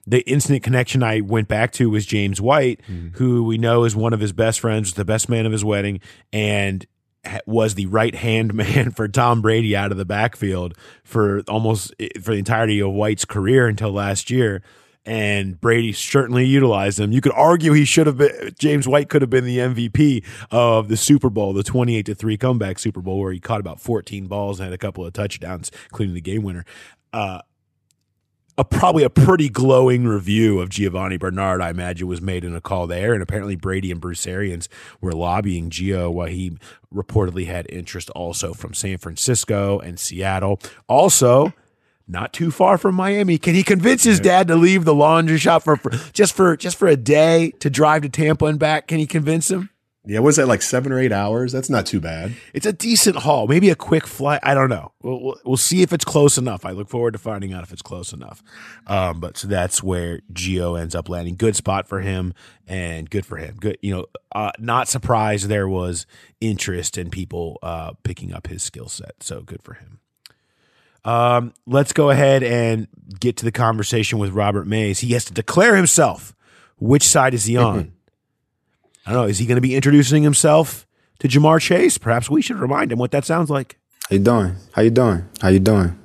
the instant connection I went back to was James White, who we know is one of his best friends, was the best man of his wedding, and was the right hand man for Tom Brady out of the backfield for almost for the entirety of White's career until last year. And Brady certainly utilized him. You could argue he should have been James White could have been the MVP of the Super Bowl, the twenty-eight to three comeback Super Bowl, where he caught about fourteen balls and had a couple of touchdowns, including the game winner. Uh, a probably a pretty glowing review of Giovani Bernard, I imagine, was made in a call there. And apparently Brady and Bruce Arians were lobbying Gio while he reportedly had interest also from San Francisco and Seattle. Also, not too far from Miami. Can he convince his dad to leave the laundry shop for, for just for just for a day to drive to Tampa and back? Can he convince him? Yeah, was that like seven or eight hours? That's not too bad. It's a decent haul, maybe a quick flight. I don't know. We'll, we'll, we'll see if it's close enough. I look forward to finding out if it's close enough. Um, but so that's where Gio ends up landing. Good spot for him, and good for him. Good, you know. Uh, not surprised there was interest in people uh, picking up his skill set. So good for him. Um, let's go ahead and get to the conversation with Robert Mays. He has to declare himself. Which side is he on? I don't know. Is he going to be introducing himself to Ja'Marr Chase? Perhaps we should remind him what that sounds like. How you doing? How you doing? How you doing?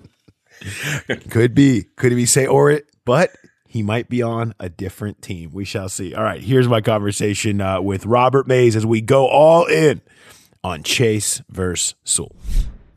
Could be. Could he say or it? But he might be on a different team. We shall see. All right. Here's my conversation uh, with Robert Mays as we go all in on Chase versus Sewell.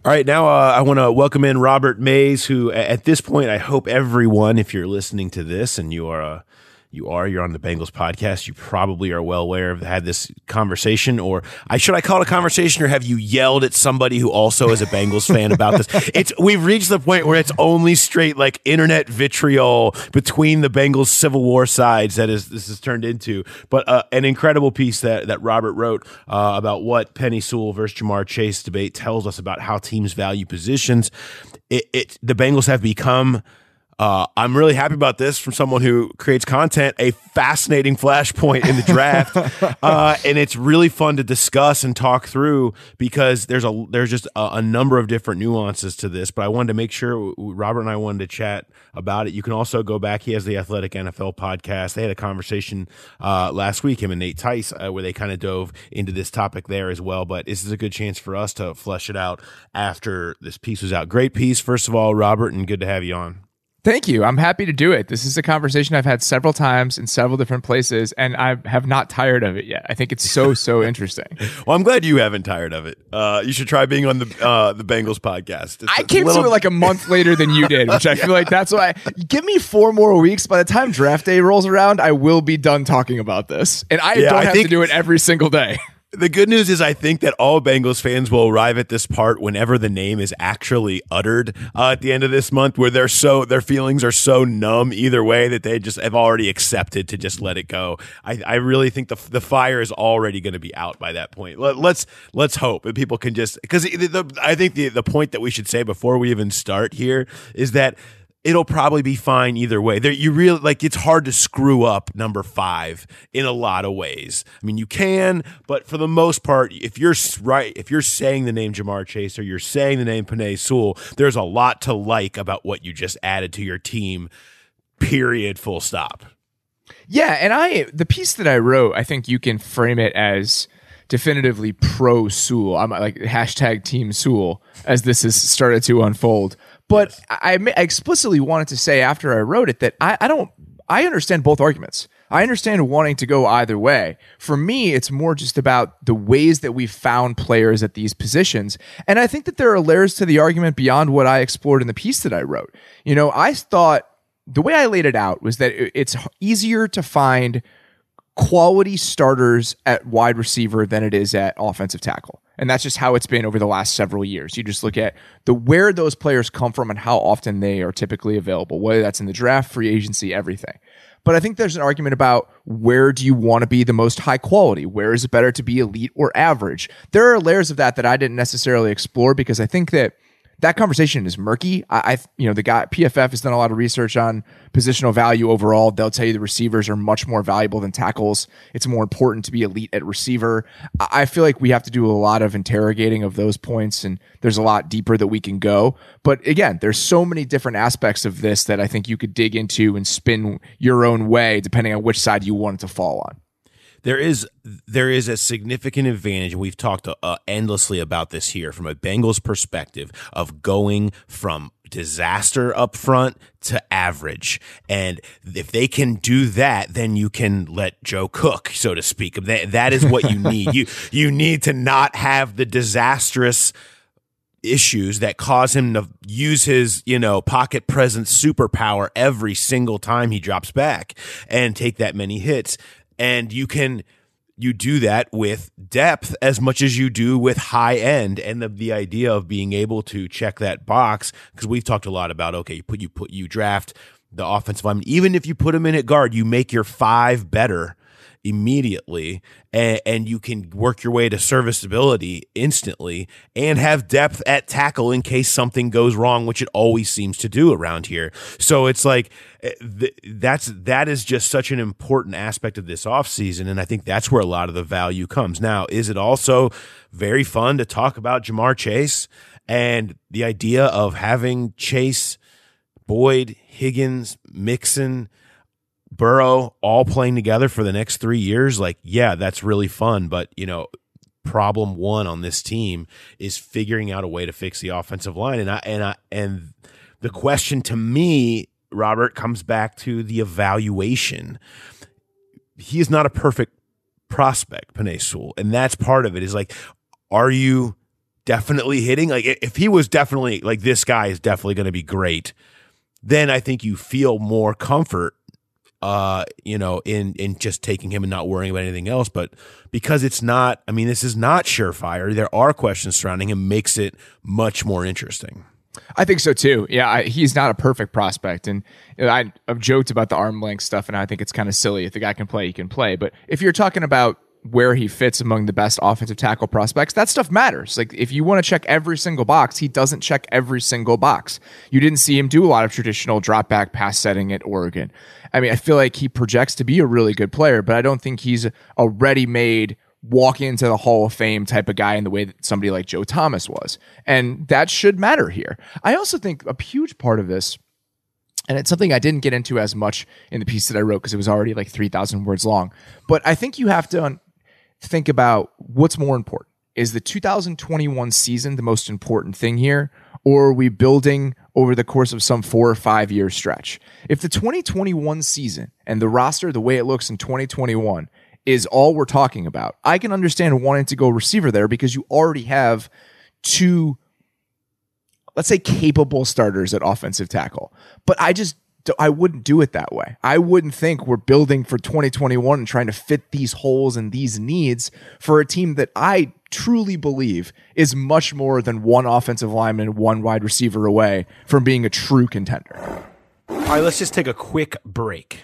All right, now uh, I want to welcome in Robert Mays, who at this point I hope everyone, if you're listening to this and you are a you are you're on the Bengals podcast, you probably are well aware of had this conversation, or I should I call it a conversation, or have you yelled at somebody who also is a Bengals fan about this? It's we've reached the point where it's only straight like internet vitriol between the Bengals Civil War sides that is this has turned into. But uh, an incredible piece that that Robert wrote uh, about what Penei Sewell versus Ja'Marr Chase debate tells us about how teams value positions. It, it the Bengals have become. Uh, I'm really happy about this from someone who creates content, a fascinating flashpoint in the draft. uh, and it's really fun to discuss and talk through because there's a there's just a, a number of different nuances to this. But I wanted to make sure Robert and I wanted to chat about it. You can also go back. He has the Athletic NFL podcast. They had a conversation uh, last week, him and Nate Tice, uh, where they kind of dove into this topic there as well. But this is a good chance for us to flesh it out after this piece was out. Great piece, first of all, Robert, and good to have you on. Thank you. I'm happy to do it. This is a conversation I've had several times in several different places, and I have not tired of it yet. I think it's so so interesting. Well, I'm glad you haven't tired of it. Uh, you should try being on the uh, the Bengals podcast. It's I came little- to it like a month later than you did, which I feel like that's why. Give me four more weeks. By the time draft day rolls around, I will be done talking about this, and I Yeah, don't I have think- to do it every single day. The good news is, I think that all Bengals fans will arrive at this part whenever the name is actually uttered uh, at the end of this month, where they're so their feelings are so numb either way that they just have already accepted to just let it go. I, I really think the the fire is already going to be out by that point. Let, let's let's hope that people can just because I think the the point that we should say before we even start here is that it'll probably be fine either way. There, you really like it's hard to screw up number five in a lot of ways. I mean, you can, but for the most part, if you're right, if you're saying the name Ja'Marr Chase or you're saying the name Penei Sewell, there's a lot to like about what you just added to your team. Period. Full stop. Yeah, and I the piece that I wrote, I think you can frame it as definitively pro Sewell. I'm like hashtag Team Sewell as this has started to unfold. But I, I explicitly wanted to say after I wrote it that I, I don't I understand both arguments. I understand wanting to go either way. For me, it's more just about the ways that we've found players at these positions. And I think that there are layers to the argument beyond what I explored in the piece that I wrote. You know, I thought the way I laid it out was that it's easier to find quality starters at wide receiver than it is at offensive tackle. And that's just how it's been over the last several years. You just look at the where those players come from and how often they are typically available, whether that's in the draft, free agency, everything. But I think there's an argument about where do you want to be the most high quality? Where is it better to be elite or average? There are layers of that that I didn't necessarily explore because I think that that conversation is murky. I, I, you know, the guy PFF has done a lot of research on positional value overall. They'll tell you the receivers are much more valuable than tackles. It's more important to be elite at receiver. I, I feel like we have to do a lot of interrogating of those points, and there's a lot deeper that we can go. But again, there's so many different aspects of this that I think you could dig into and spin your own way depending on which side you want to fall on there is there is a significant advantage and we've talked uh, endlessly about this here from a Bengals perspective of going from disaster up front to average. And if they can do that then you can let Joe cook so to speak. That, that is what you need. You you need to not have the disastrous issues that cause him to use his, you know, pocket presence superpower every single time he drops back and take that many hits and you can you do that with depth as much as you do with high end. And the, the idea of being able to check that box because we've talked a lot about okay you put you put you draft the offensive lineman. Even if you put him in at guard you make your five better immediately and, and, you can work your way to serviceability instantly and have depth at tackle in case something goes wrong which it always seems to do around here. So it's like eh, that's that is just such an important aspect of this offseason and i think that's where a lot of the value comes. Now is it also very fun to talk about Ja'Marr chase and the idea of having chase boyd higgins mixon Burrow all playing together for the next three years, like, yeah, that's really fun. But, you know, problem one on this team is figuring out a way to fix the offensive line. And I, and I, and the question to me, Robert, comes back to the evaluation. He is not a perfect prospect, Penei Sewell. And that's part of it is like, are you definitely hitting? Like, if he was definitely like, this guy is definitely going to be great, then I think you feel more comfort uh, you know, in in just taking him and not worrying about anything else. But because it's not, I mean, this is not surefire. There are questions surrounding him, makes it much more interesting. I think so too. Yeah, I, he's not a perfect prospect, and I, I've joked about the arm length stuff, and I think it's kind of silly. If the guy can play, he can play. But if you're talking about where he fits among the best offensive tackle prospects, that stuff matters. Like if you want to check every single box, he doesn't check every single box. You didn't see him do a lot of traditional drop back pass setting at Oregon. I mean, I feel like he projects to be a really good player, but I don't think he's a ready made walk into the Hall of Fame type of guy in the way that somebody like Joe Thomas was. And that should matter here. I also think a huge part of this and it's something I didn't get into as much in the piece that I wrote because it was already like 3,000 words long. But I think you have to think about what's more important. Is the 2021 season the most important thing here? Or are we building over the course of some four or five year stretch? If the 2021 season and the roster, the way it looks in 2021, is all we're talking about, I can understand wanting to go receiver there because you already have two, let's say, capable starters at offensive tackle. But I just I wouldn't do it that way. I wouldn't think we're building for 2021 and trying to fit these holes and these needs for a team that I truly believe is much more than one offensive lineman, and one wide receiver away from being a true contender. All right, let's just take a quick break.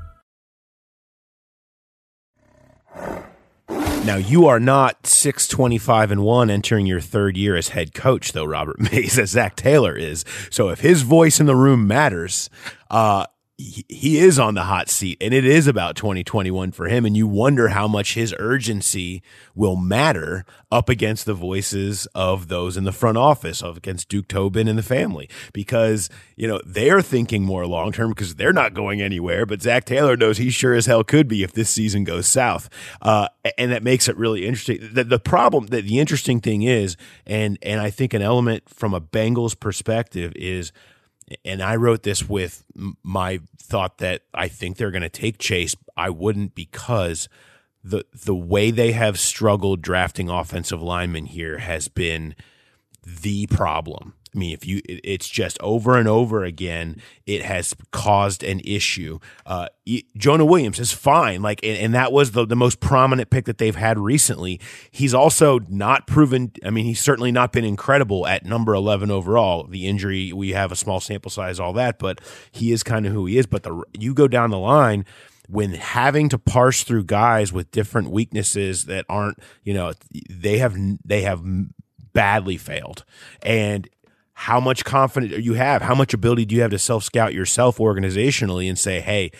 Now you are not six twenty five and one entering your third year as head coach, though Robert Mays as Zac Taylor is. So if his voice in the room matters, uh, he, is on the hot seat, and it is about twenty twenty one for him. And you wonder how much his urgency will matter up against the voices of those in the front office, of against Duke Tobin and the family, because you know they're thinking more long term because they're not going anywhere. But Zac Taylor knows he sure as hell could be if this season goes south, uh, and that makes it really interesting. The, the problem, that the interesting thing is, and and I think an element from a Bengals perspective is and I wrote this with my thought that I think they're going to take Chase. I wouldn't because the the way they have struggled drafting offensive linemen here has been the problem. I mean, if you, it's just over and over again, it has caused an issue. Uh, Jonah Williams is fine, like, and, and, that was the, the most prominent pick that they've had recently. He's also not proven. I mean, he's certainly not been incredible at number eleven overall. The injury, we have a small sample size, all that, but he is kind of who he is. But the you go down the line when having to parse through guys with different weaknesses that aren't, you know, they have they have badly failed. And how much confidence do you have, how much ability do you have to self scout yourself organizationally and say, hey,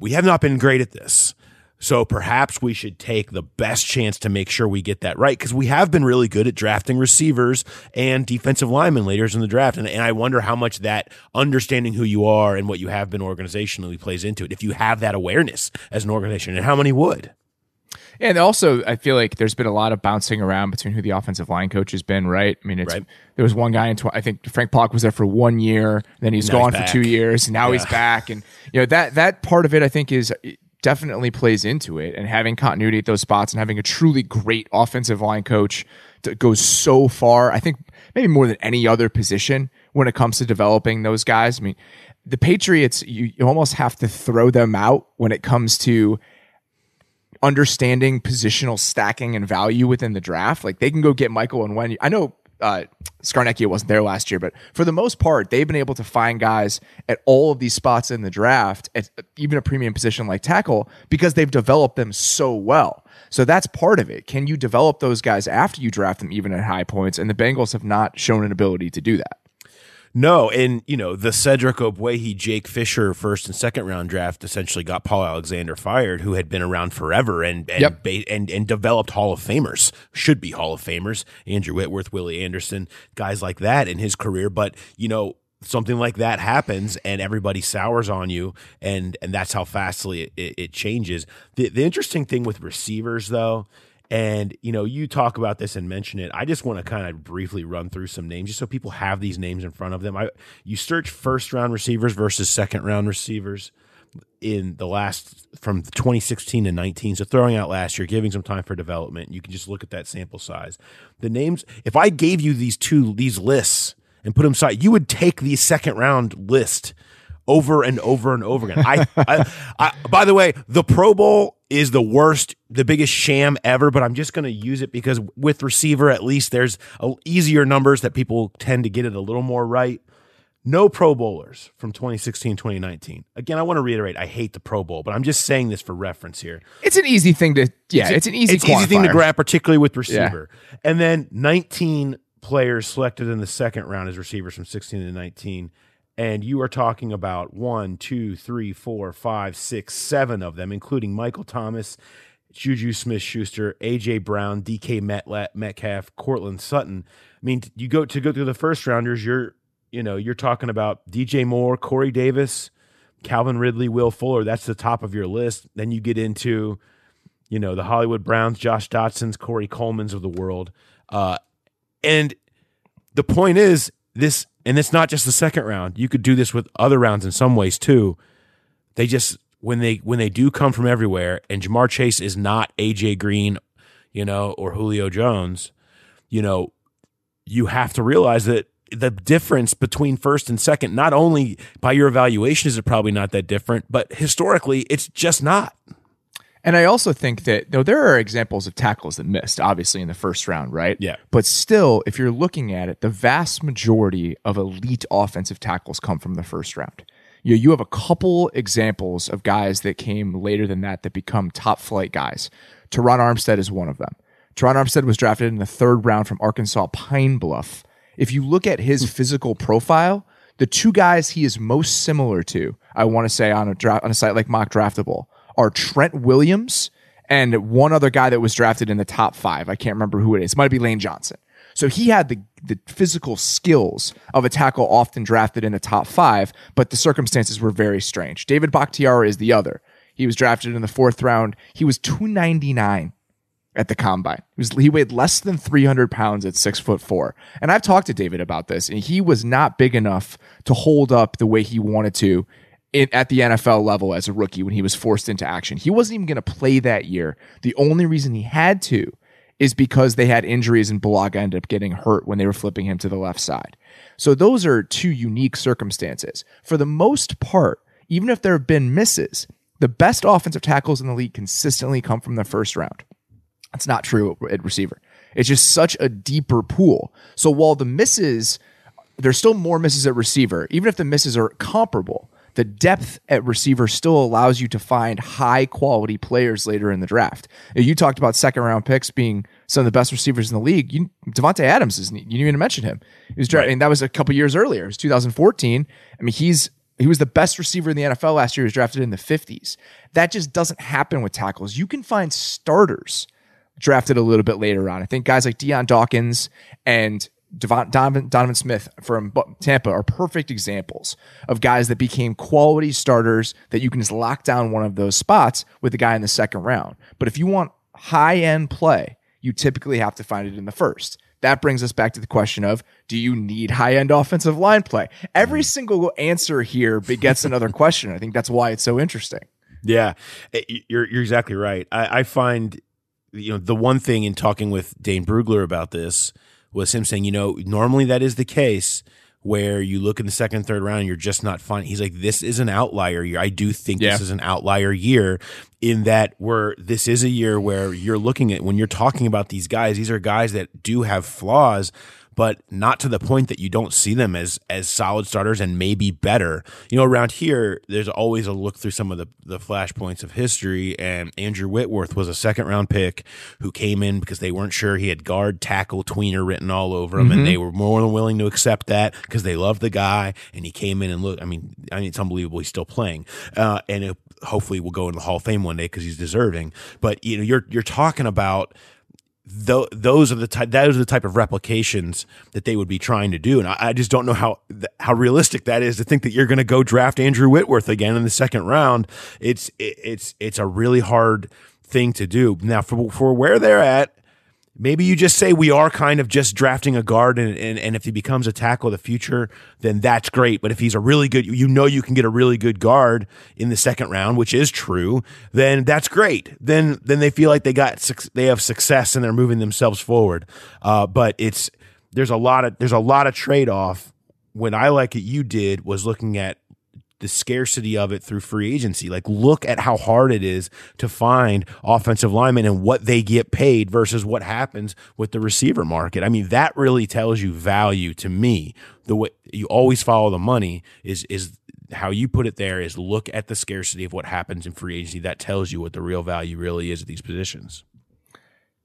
we have not been great at this. So perhaps we should take the best chance to make sure we get that right because we have been really good at drafting receivers and defensive linemen later in the draft. And, and I wonder how much that understanding who you are and what you have been organizationally plays into it. If you have that awareness as an organization, and how many would? And also, I feel like there's been a lot of bouncing around between who the offensive line coach has been, right? I mean, it's, right. there was one guy in, tw- I think Frank Pollack was there for one year, then he's now gone he's for two years, now yeah. he's back. And, you know, that, that part of it, I think, is definitely plays into it. And having continuity at those spots and having a truly great offensive line coach that goes so far. I think maybe more than any other position when it comes to developing those guys. I mean, the Patriots, you, you almost have to throw them out when it comes to understanding positional stacking and value within the draft. Like they can go get Michael Onwenu I know uh, Scarnecchia wasn't there last year, but for the most part, they've been able to find guys at all of these spots in the draft, at even a premium position like tackle, because they've developed them so well. So that's part of it. Can you develop those guys after you draft them, even at high points? And the Bengals have not shown an ability to do that. No, and you know the Cedric Ogbuehi, Jake Fisher first and second round draft essentially got Paul Alexander fired, who had been around forever and and yep. ba- and, and developed Hall of Famers, should be Hall of Famers, Andrew Whitworth, Willie Anderson, guys like that in his career. But you know something like that happens and everybody sours on you and and that's how fastly it, it, it changes. The the interesting thing with receivers though and, you know, you talk about this and mention it. I just want to kind of briefly run through some names just so people have these names in front of them. I you search first round receivers versus second round receivers in the last from 2016 to 19. So throwing out last year, giving some time for development. You can just look at that sample size. The names, if I gave you these two these lists and put them side, you would take the second round list over and over and over again. I, I, I, by the way, the Pro Bowl is the worst, the biggest sham ever, but I'm just going to use it because with receiver, at least there's a, easier numbers that people tend to get it a little more right. No Pro Bowlers from 2016, 2019. Again, I want to reiterate, I hate the Pro Bowl, but I'm just saying this for reference here. It's an easy thing to, yeah, it's, it's an easy, it's easy thing to grab, particularly with receiver. Yeah. And then 19 players selected in the second round as receivers from 16 to 19 and you are talking about one, two, three, four, five, six, seven of them, including Michael Thomas, Juju Smith Schuster, AJ Brown, DK Metcalf, Courtland Sutton. I mean, you go to go through the first rounders, you're you know, you're talking about DJ Moore, Corey Davis, Calvin Ridley, Will Fuller. That's the top of your list. Then you get into, you know, the Hollywood Browns, Josh Doctsons, Corey Coleman's of the world. Uh, and the point is this, and it's not just the second round. You could do this with other rounds in some ways too. They just when they when they do come from everywhere, and Ja'Marr Chase is not AJ Green, you know, or Julio Jones, you know, you have to realize that the difference between first and second, not only by your evaluation is it probably not that different, but historically it's just not. And I also think that though there are examples of tackles that missed, obviously in the first round, right? Yeah. But still, if you're looking at it, the vast majority of elite offensive tackles come from the first round. You you have a couple examples of guys that came later than that that become top flight guys. Terron Armstead is one of them. Terron Armstead was drafted in the third round from Arkansas Pine Bluff. If you look at his hmm. physical profile, the two guys he is most similar to, I want to say on a draft on a site like Mock Draftable, are Trent Williams and one other guy that was drafted in the top five. I can't remember who it is. It might be Lane Johnson. So he had the the physical skills of a tackle often drafted in the top five, but the circumstances were very strange. David Bakhtiari is the other. He was drafted in the fourth round. He was 299 at the combine. He, was, he weighed less than 300 pounds at six foot four. And I've talked to David about this, and he was not big enough to hold up the way he wanted to in, at the NFL level as a rookie when he was forced into action. He wasn't even going to play that year. The only reason he had to is because they had injuries and Bulaga ended up getting hurt when they were flipping him to the left side. So those are two unique circumstances. For the most part, even if there have been misses, the best offensive tackles in the league consistently come from the first round. That's not true at receiver. It's just such a deeper pool. So while the misses, there's still more misses at receiver, even if the misses are comparable, the depth at receiver still allows you to find high quality players later in the draft. You talked about second round picks being some of the best receivers in the league. You, Davante Adams is you didn't even mention him. He was drafted, and that was a couple years earlier. It was 2014. I mean, he's he was the best receiver in the NFL last year. He was drafted in the 50s. That just doesn't happen with tackles. You can find starters drafted a little bit later on. I think guys like Dion Dawkins and Devon, Donovan, Donovan Smith from Tampa are perfect examples of guys that became quality starters that you can just lock down one of those spots with the guy in the second round. But if you want high end play, you typically have to find it in the first. That brings us back to the question of do you need high end offensive line play? Every single answer here begets another question. I think that's why it's so interesting. Yeah, Eh, you're you're exactly right. I, I find you know the one thing in talking with Dane Brugler about this was him saying, you know, normally that is the case where you look in the second, third round, and you're just not finding. He's like, this is an outlier year. I do think Yeah. this is an outlier year in that where this is a year where you're looking at when you're talking about these guys. These are guys that do have flaws. But not to the point that you don't see them as as solid starters and maybe better. You know, around here, there's always a look through some of the the flashpoints of history. And Andrew Whitworth was a second round pick who came in because they weren't sure he had guard, tackle, tweener written all over him, Mhm. and they were more than willing to accept that because they loved the guy. And he came in and look. I mean, I mean, it's unbelievable he's still playing, uh, and it, hopefully will go in the Hall of Fame one day because he's deserving. But you know, you're you're talking about tho- those are the type those are the type of replications that they would be trying to do. And i, I just don't know how th- how realistic that is to think that you're going to go draft andrew whitworth again in the second round. It's it, it's it's a really hard thing to do. Now for for where they're at maybe you just say we are kind of just drafting a guard and, and, and if he becomes a tackle of the future then that's great. But if he's a really good you know you can get a really good guard in the second round which is true then that's great. Then then they feel like they got they have success and they're moving themselves forward. Uh, but it's there's a lot of there's a lot of trade-off. When i like it you did was looking at the scarcity of it through free agency. Like, look at how hard it is to find offensive linemen and what they get paid versus what happens with the receiver market. I mean, that really tells you value to me. The way you always follow the money is is how you put it there is look at the scarcity of what happens in free agency. That tells you what the real value really is of these positions.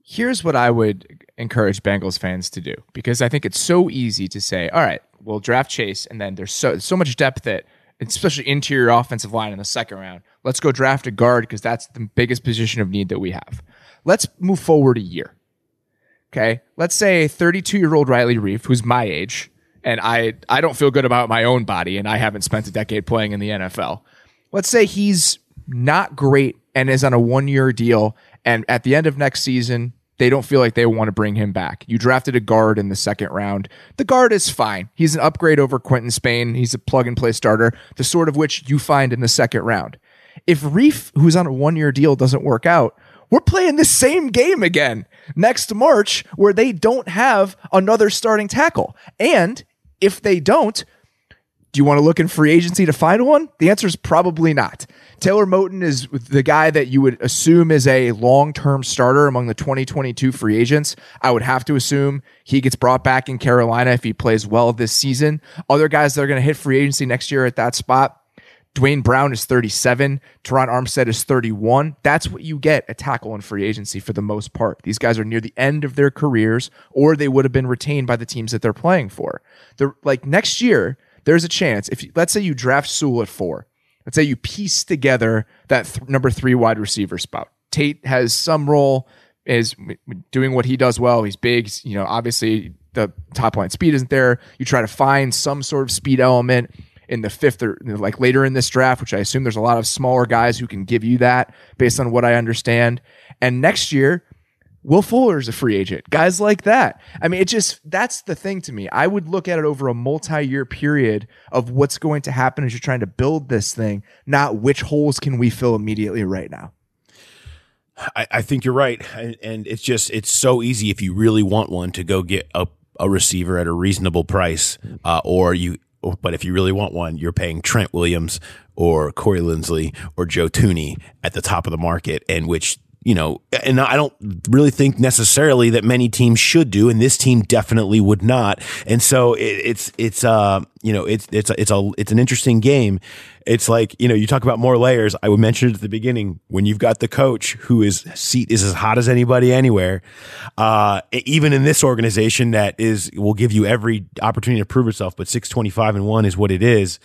Here's what I would encourage Bengals fans to do because I think it's so easy to say, all right, we'll draft Chase, and then there's so so much depth that, especially interior offensive line in the second round. Let's go draft a guard because that's the biggest position of need that we have. Let's move forward a year. Okay, let's say 32 year old Riley Reiff, who's my age, and I I don't feel good about my own body, and I haven't spent a decade playing in the NFL. let's say he's not great and is on a one year deal, and at the end of next season, they don't feel like they want to bring him back. You drafted a guard in the second round. The guard is fine. He's an upgrade over Quinton Spain. He's a plug and play starter, the sort of which you find in the second round. If Reiff, who's on a one year deal, doesn't work out, we're playing the same game again next March where they don't have another starting tackle. And if they don't, do you want to look in free agency to find one? The answer is probably not. Taylor Moton is the guy that you would assume is a long term starter among the 2022 free agents. I would have to assume he gets brought back in Carolina if he plays well this season. Other guys that are going to hit free agency next year at that spot. Duane Brown is 37. Terron Armstead is 31. That's what you get a tackle in free agency for the most part. These guys are near the end of their careers, or they would have been retained by the teams that they're playing for. They're like next year, there's a chance if let's say you draft Sewell at four, let's say you piece together that th- number three wide receiver spot. Tate has some role, is doing what he does well. He's big. He's, you know, obviously the top line speed isn't there. You try to find some sort of speed element in the fifth or like later in this draft, which I assume there's a lot of smaller guys who can give you that based on what I understand. And next year, Will Fuller's a free agent. Guys like that. I mean, it just that's the thing to me. I would look at it over a multi-year period of what's going to happen as you're trying to build this thing, not which holes can we fill immediately right now. I, I think you're right, and, and it's just it's so easy if you really want one to go get a a receiver at a reasonable price, uh, or you. But if you really want one, you're paying Trent Williams or Corey Linsley or Joe Thuney at the top of the market, and which you know, and I don't really think necessarily that many teams should do, and this team definitely would not. And so it, it's it's uh you know it's it's it's a it's an interesting game. It's like you know you talk about more layers. I would mention at the beginning when you've got the coach who is seat is as hot as anybody anywhere. Uh, even in this organization that is will give you every opportunity to prove itself, but six twenty five and one is what it is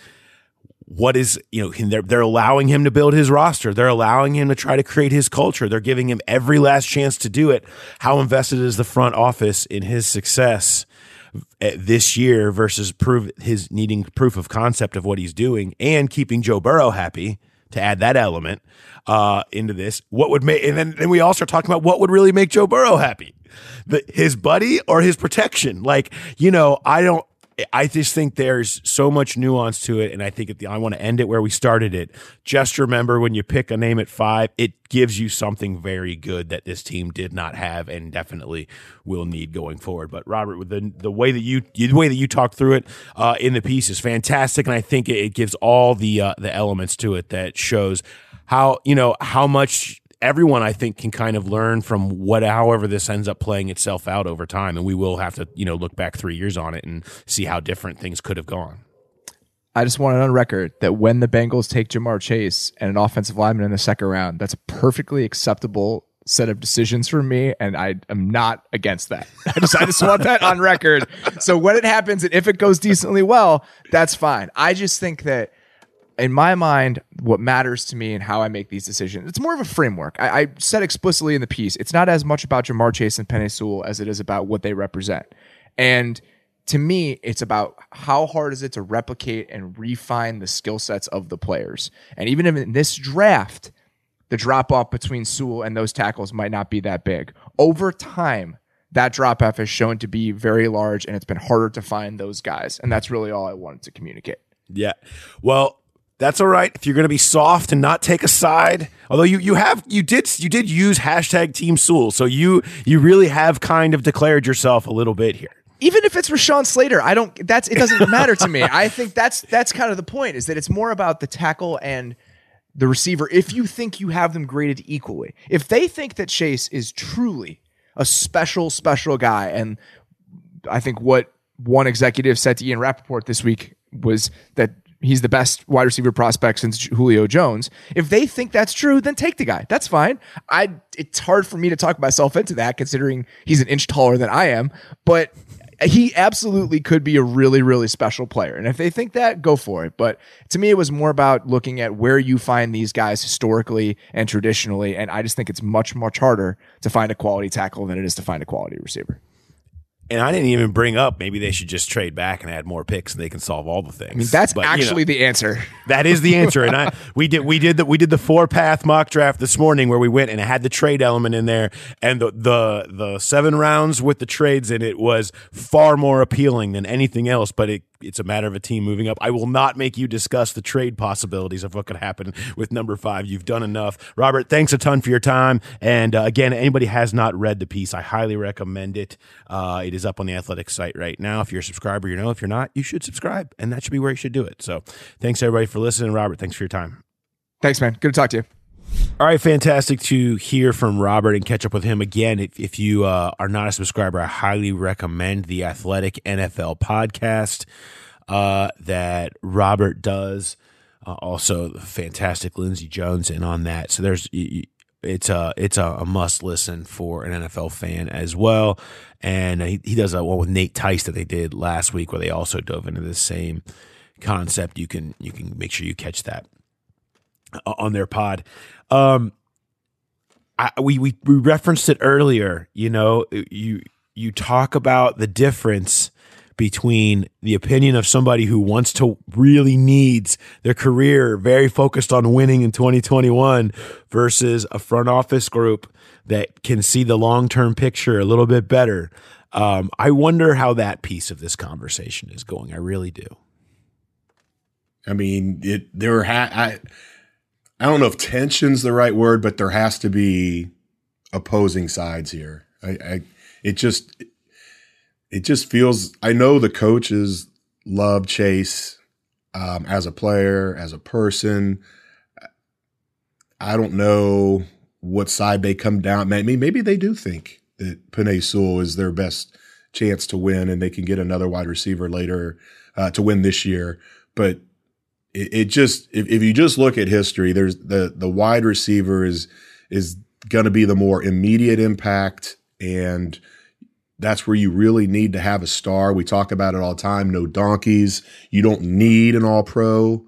what is you know they're they're allowing him to build his roster. They're allowing him to try to create his culture. They're giving him every last chance to do it. How invested is the front office in his success eh, this year versus prove his needing proof of concept of what he's doing and keeping Joe Burrow happy to add that element uh, into this? What would make and then, we all start talking about what would really make Joe Burrow happy? The, his buddy or his protection? Like you know I don't I just think there's so much nuance to it, and I think the, I want to end it where we started it. Just remember when you pick a name at five, it gives you something very good that this team did not have and definitely will need going forward. But Robert, the the way that you the way that you talked through it uh, in the piece is fantastic, and I think it, it gives all the uh, the elements to it that shows how you know how much everyone I think can kind of learn from what however this ends up playing itself out over time and we will have to you know look back 3 years on it and see how different things could have gone. I just want it on record that when the Bengals take Ja'Marr Chase and an offensive lineman in the second round, that's a perfectly acceptable set of decisions for me, and I am not against that. I just I just want that on record. So when it happens and if it goes decently well, that's fine. I just think that in my mind, what matters to me and how I make these decisions, it's more of a framework. I, I said explicitly in the piece, it's not as much about Ja'Marr Chase and Penei Sewell as it is about what they represent. And to me, it's about how hard is it to replicate and refine the skill sets of the players. And even in this draft, the drop off between Sewell and those tackles might not be that big. Over time, that drop off has shown to be very large and it's been harder to find those guys. And that's really all I wanted to communicate. Yeah. Well, that's all right if you're going to be soft and not take a side. Although you you have you did you did use hashtag Team Sewell, so you you really have kind of declared yourself a little bit here. Even if it's Rashawn Slater, I don't. That's it doesn't matter to me. I think that's that's kind of the point is that it's more about the tackle and the receiver. If you think you have them graded equally, if they think that Chase is truly a special special guy, and I think what one executive said to Ian Rapoport this week was that he's the best wide receiver prospect since Julio Jones. If they think that's true, then take the guy. That's fine. I it's hard for me to talk myself into that considering he's an inch taller than I am, but he absolutely could be a really really special player. And if they think that, go for it. But to me it was more about looking at where you find these guys historically and traditionally and I just think it's much much harder to find a quality tackle than it is to find a quality receiver. And I didn't even bring up maybe they should just trade back and add more picks and they can solve all the things. I mean, that's But, you know, actually the answer. that is the answer. And I we did we did the we did the four path mock draft this morning where we went and it had the trade element in there and the the the seven rounds with the trades in it was far more appealing than anything else. But it it's a matter of a team moving up. I will not make you discuss the trade possibilities of what could happen with number five. You've done enough. Robert, thanks a ton for your time. And uh, again, anybody has not read the piece, I highly recommend it. Uh, it is up on the Athletic site right now. If you're a subscriber, you know. If you're not, you should subscribe, and that should be where you should do it. So, thanks everybody for listening. Robert, thanks for your time. Thanks, man. Good to talk to you. All right, fantastic to hear from Robert and catch up with him again. If, if you uh, are not a subscriber, I highly recommend the Athletic NFL podcast uh, that Robert does. Uh, also, fantastic Lindsay Jones and on that. So there's it's a it's a, a must listen for an NFL fan as well. And he, he does a one with Nate Tice that they did last week, where they also dove into the same concept. You can you can make sure you catch that on their pod. Um, I, we, we we referenced it earlier. You know, you you talk about the difference between the opinion of somebody who wants to really needs their career very focused on winning in 2021 versus a front office group that can see the long term picture a little bit better. Um, I wonder how that piece of this conversation is going. I really do. I mean, it there ha- I I don't know if tension's the right word, but there has to be opposing sides here. I, I it just it just feels I know the coaches love Chase um, as a player, as a person. I don't know what side they come down. Maybe maybe they do think that Penei Sewell is their best chance to win, and they can get another wide receiver later uh, to win this year. But it, it just if, if you just look at history, there's the the wide receiver is is going to be the more immediate impact, and that's where you really need to have a star. We talk about it all the time. No donkeys. You don't need an All Pro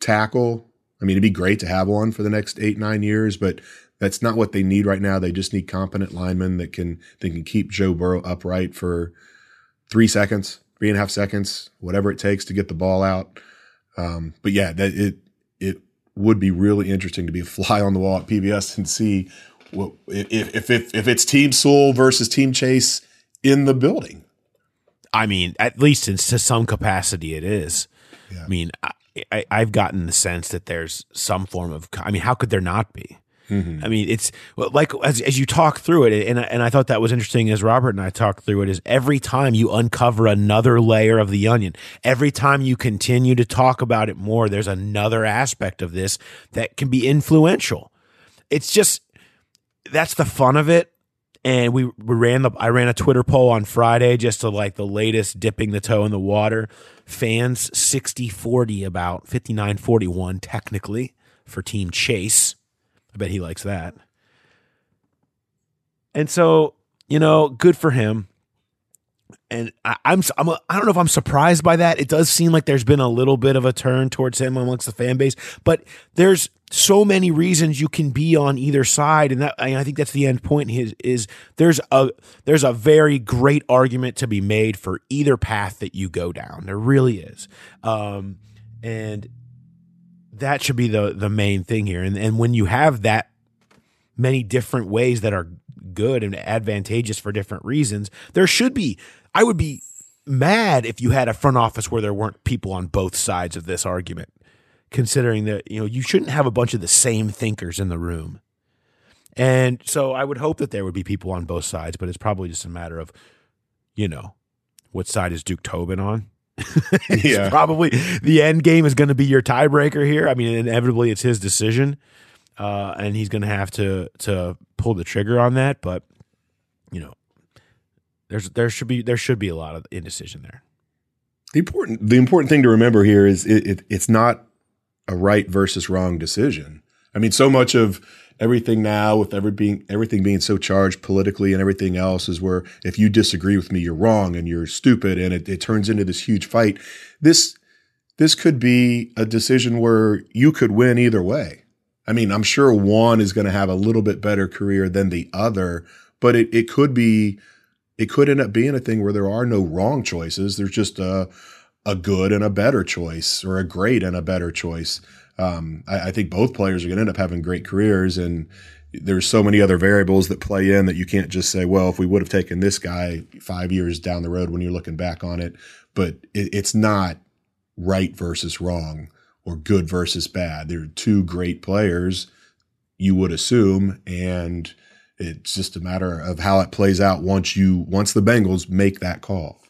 tackle. I mean, it'd be great to have one for the next eight nine years, but that's not what they need right now. They just need competent linemen that can that can keep Joe Burrow upright for three seconds, three and a half seconds, whatever it takes to get the ball out. Um, but yeah, that it it would be really interesting to be a fly on the wall at PBS and see what if if if, if it's Team Sewell versus Team Chase in the building. I mean, at least in to some capacity, it is. I mean, I, I, I've gotten the sense that there's some form of. I mean, how could there not be? Mm-hmm. I mean, it's like as as you talk through it, and and I thought that was interesting as Robert and I talked through it. Is every time you uncover another layer of the onion, every time you continue to talk about it more, there's another aspect of this that can be influential. It's just that's the fun of it. And we, we ran the I ran a Twitter poll on Friday just to like the latest dipping the toe in the water. Fans 60-40 about 59-41 technically for team Chase. I bet he likes that. And so, you know, good for him. And I, I'm I'm I don't know if I'm surprised by that. It does seem like there's been a little bit of a turn towards him amongst the fan base, but there's so many reasons you can be on either side, and that and I think that's the end point. Is is there's a there's a very great argument to be made for either path that you go down. There really is, um, and that should be the the main thing here. And and when you have that many different ways that are good and advantageous for different reasons, there should be. I would be mad if you had a front office where there weren't people on both sides of this argument. Considering that you know you shouldn't have a bunch of the same thinkers in the room. And so I would hope that there would be people on both sides, but it's probably just a matter of, you know, what side is Duke Tobin on? It's Yeah. probably the end game is going to be your tiebreaker here. I mean, inevitably it's his decision, uh, and he's going to have to to pull the trigger on that. But you know, there's there should be there should be a lot of indecision there. The important the important thing to remember here is it, it it's not a right versus wrong decision. I mean, so much of everything now with every being everything being so charged politically and everything else is where if you disagree with me, you're wrong and you're stupid, and it, it turns into this huge fight. This this could be a decision where you could win either way. I mean, I'm sure one is going to have a little bit better career than the other, but it, it could be it could end up being a thing where there are no wrong choices. There's just a a good and a better choice, or a great and a better choice. Um, I, I, think both players are going to end up having great careers, and there's so many other variables that play in that you can't just say, well, if we would have taken this guy five years down the road when you're looking back on it, but it, it's not right versus wrong or good versus bad. They're two great players, you would assume, and it's just a matter of how it plays out once you once the Bengals make that call.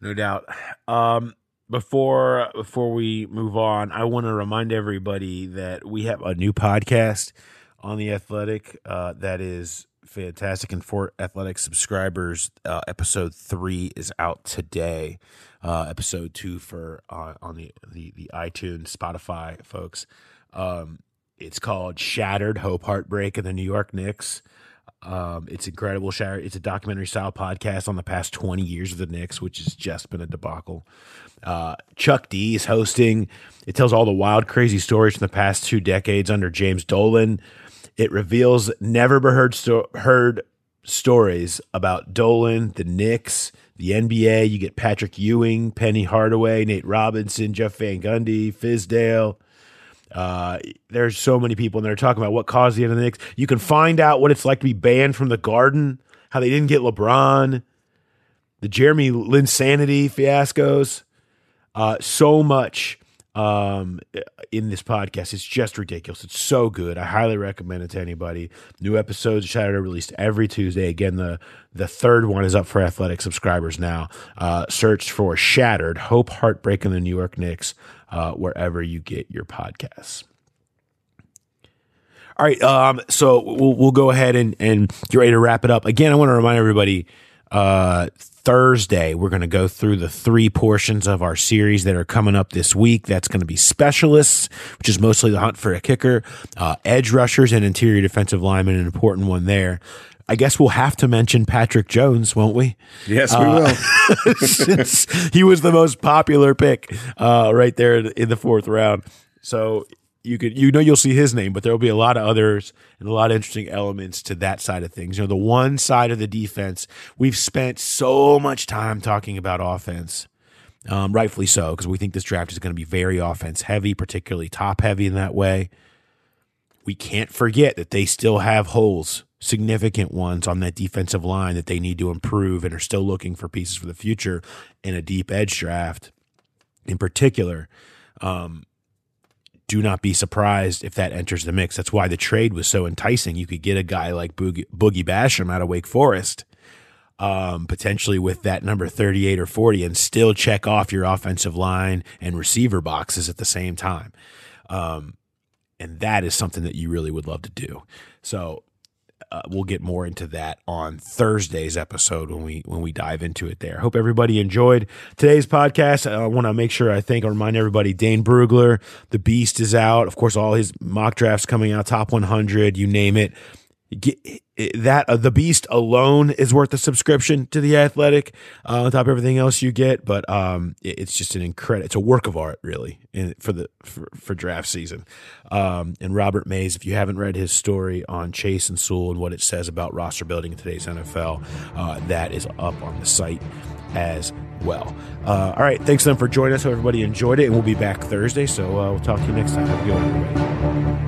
No doubt. Um, before before we move on, I want to remind everybody that we have a new podcast on the Athletic uh, that is fantastic. And for Athletic subscribers, uh, episode three is out today. Uh, episode two for uh, on the, the the iTunes, Spotify folks. Um, it's called Shattered Hope, Heartbreak, of the New York Knicks. Um, it's incredible. It's a documentary style podcast on the past 20 years of the Knicks, which has just been a debacle. Uh, Chuck D is hosting. It tells all the wild, crazy stories from the past two decades under James Dolan. It reveals never heard sto- heard stories about Dolan, the Knicks, the NBA. You get Patrick Ewing, Penny Hardaway, Nate Robinson, Jeff Van Gundy, Fizdale. Uh, there's so many people, and they're talking about what caused the end of the Knicks. You can find out what it's like to be banned from the Garden, how they didn't get LeBron, the Jeremy Linsanity fiascos. Uh, so much um, in this podcast. It's just ridiculous. It's so good. I highly recommend it to anybody. New episodes of released every Tuesday. Again, the the third one is up for athletic subscribers now. Uh, search for Shattered, Hope, Heartbreak, and the New York Knicks uh, wherever you get your podcasts. All right, um, so we'll we'll go ahead and and get ready to wrap it up. Again, I want to remind everybody uh, Thursday, we're going to go through the three portions of our series that are coming up this week. That's going to be specialists, which is mostly the hunt for a kicker, uh, edge rushers, and interior defensive linemen, an important one there. I guess we'll have to mention Patrick Jones, won't we? Yes, we uh, will. since he was the most popular pick uh, right there in the fourth round. So you could you know you'll see his name, but there will be a lot of others and a lot of interesting elements to that side of things. You know, the one side of the defense, we've spent so much time talking about offense. Um, rightfully so, because we think this draft is going to be very offense heavy, particularly top heavy in that way. We can't forget that they still have holes, significant ones on that defensive line that they need to improve and are still looking for pieces for the future in a deep edge draft in particular. Um, do not be surprised if that enters the mix. That's why the trade was so enticing. You could get a guy like Boogie, Boogie Basham out of Wake Forest, um, potentially with that number 38 or 40, and still check off your offensive line and receiver boxes at the same time. Um, and that is something that you really would love to do. So uh, we'll get more into that on Thursday's episode when we when we dive into it there. Hope everybody enjoyed today's podcast. I want to make sure I think I remind everybody Dane Brugler, the Beast is out. Of course, all his mock drafts coming out, top 100, you name it. Get, that uh, the beast alone is worth a subscription to the athletic uh, on top of everything else you get but um, it, it's just an incredible it's a work of art really in, for the for, for draft season. Um, and robert mays if you haven't read his story on chase and sewell and what it says about roster building in today's nfl uh, that is up on the site as well. Uh, all right thanks then for joining us. Hope everybody enjoyed it and we'll be back thursday so uh, we'll talk to you next time. Have a good one everybody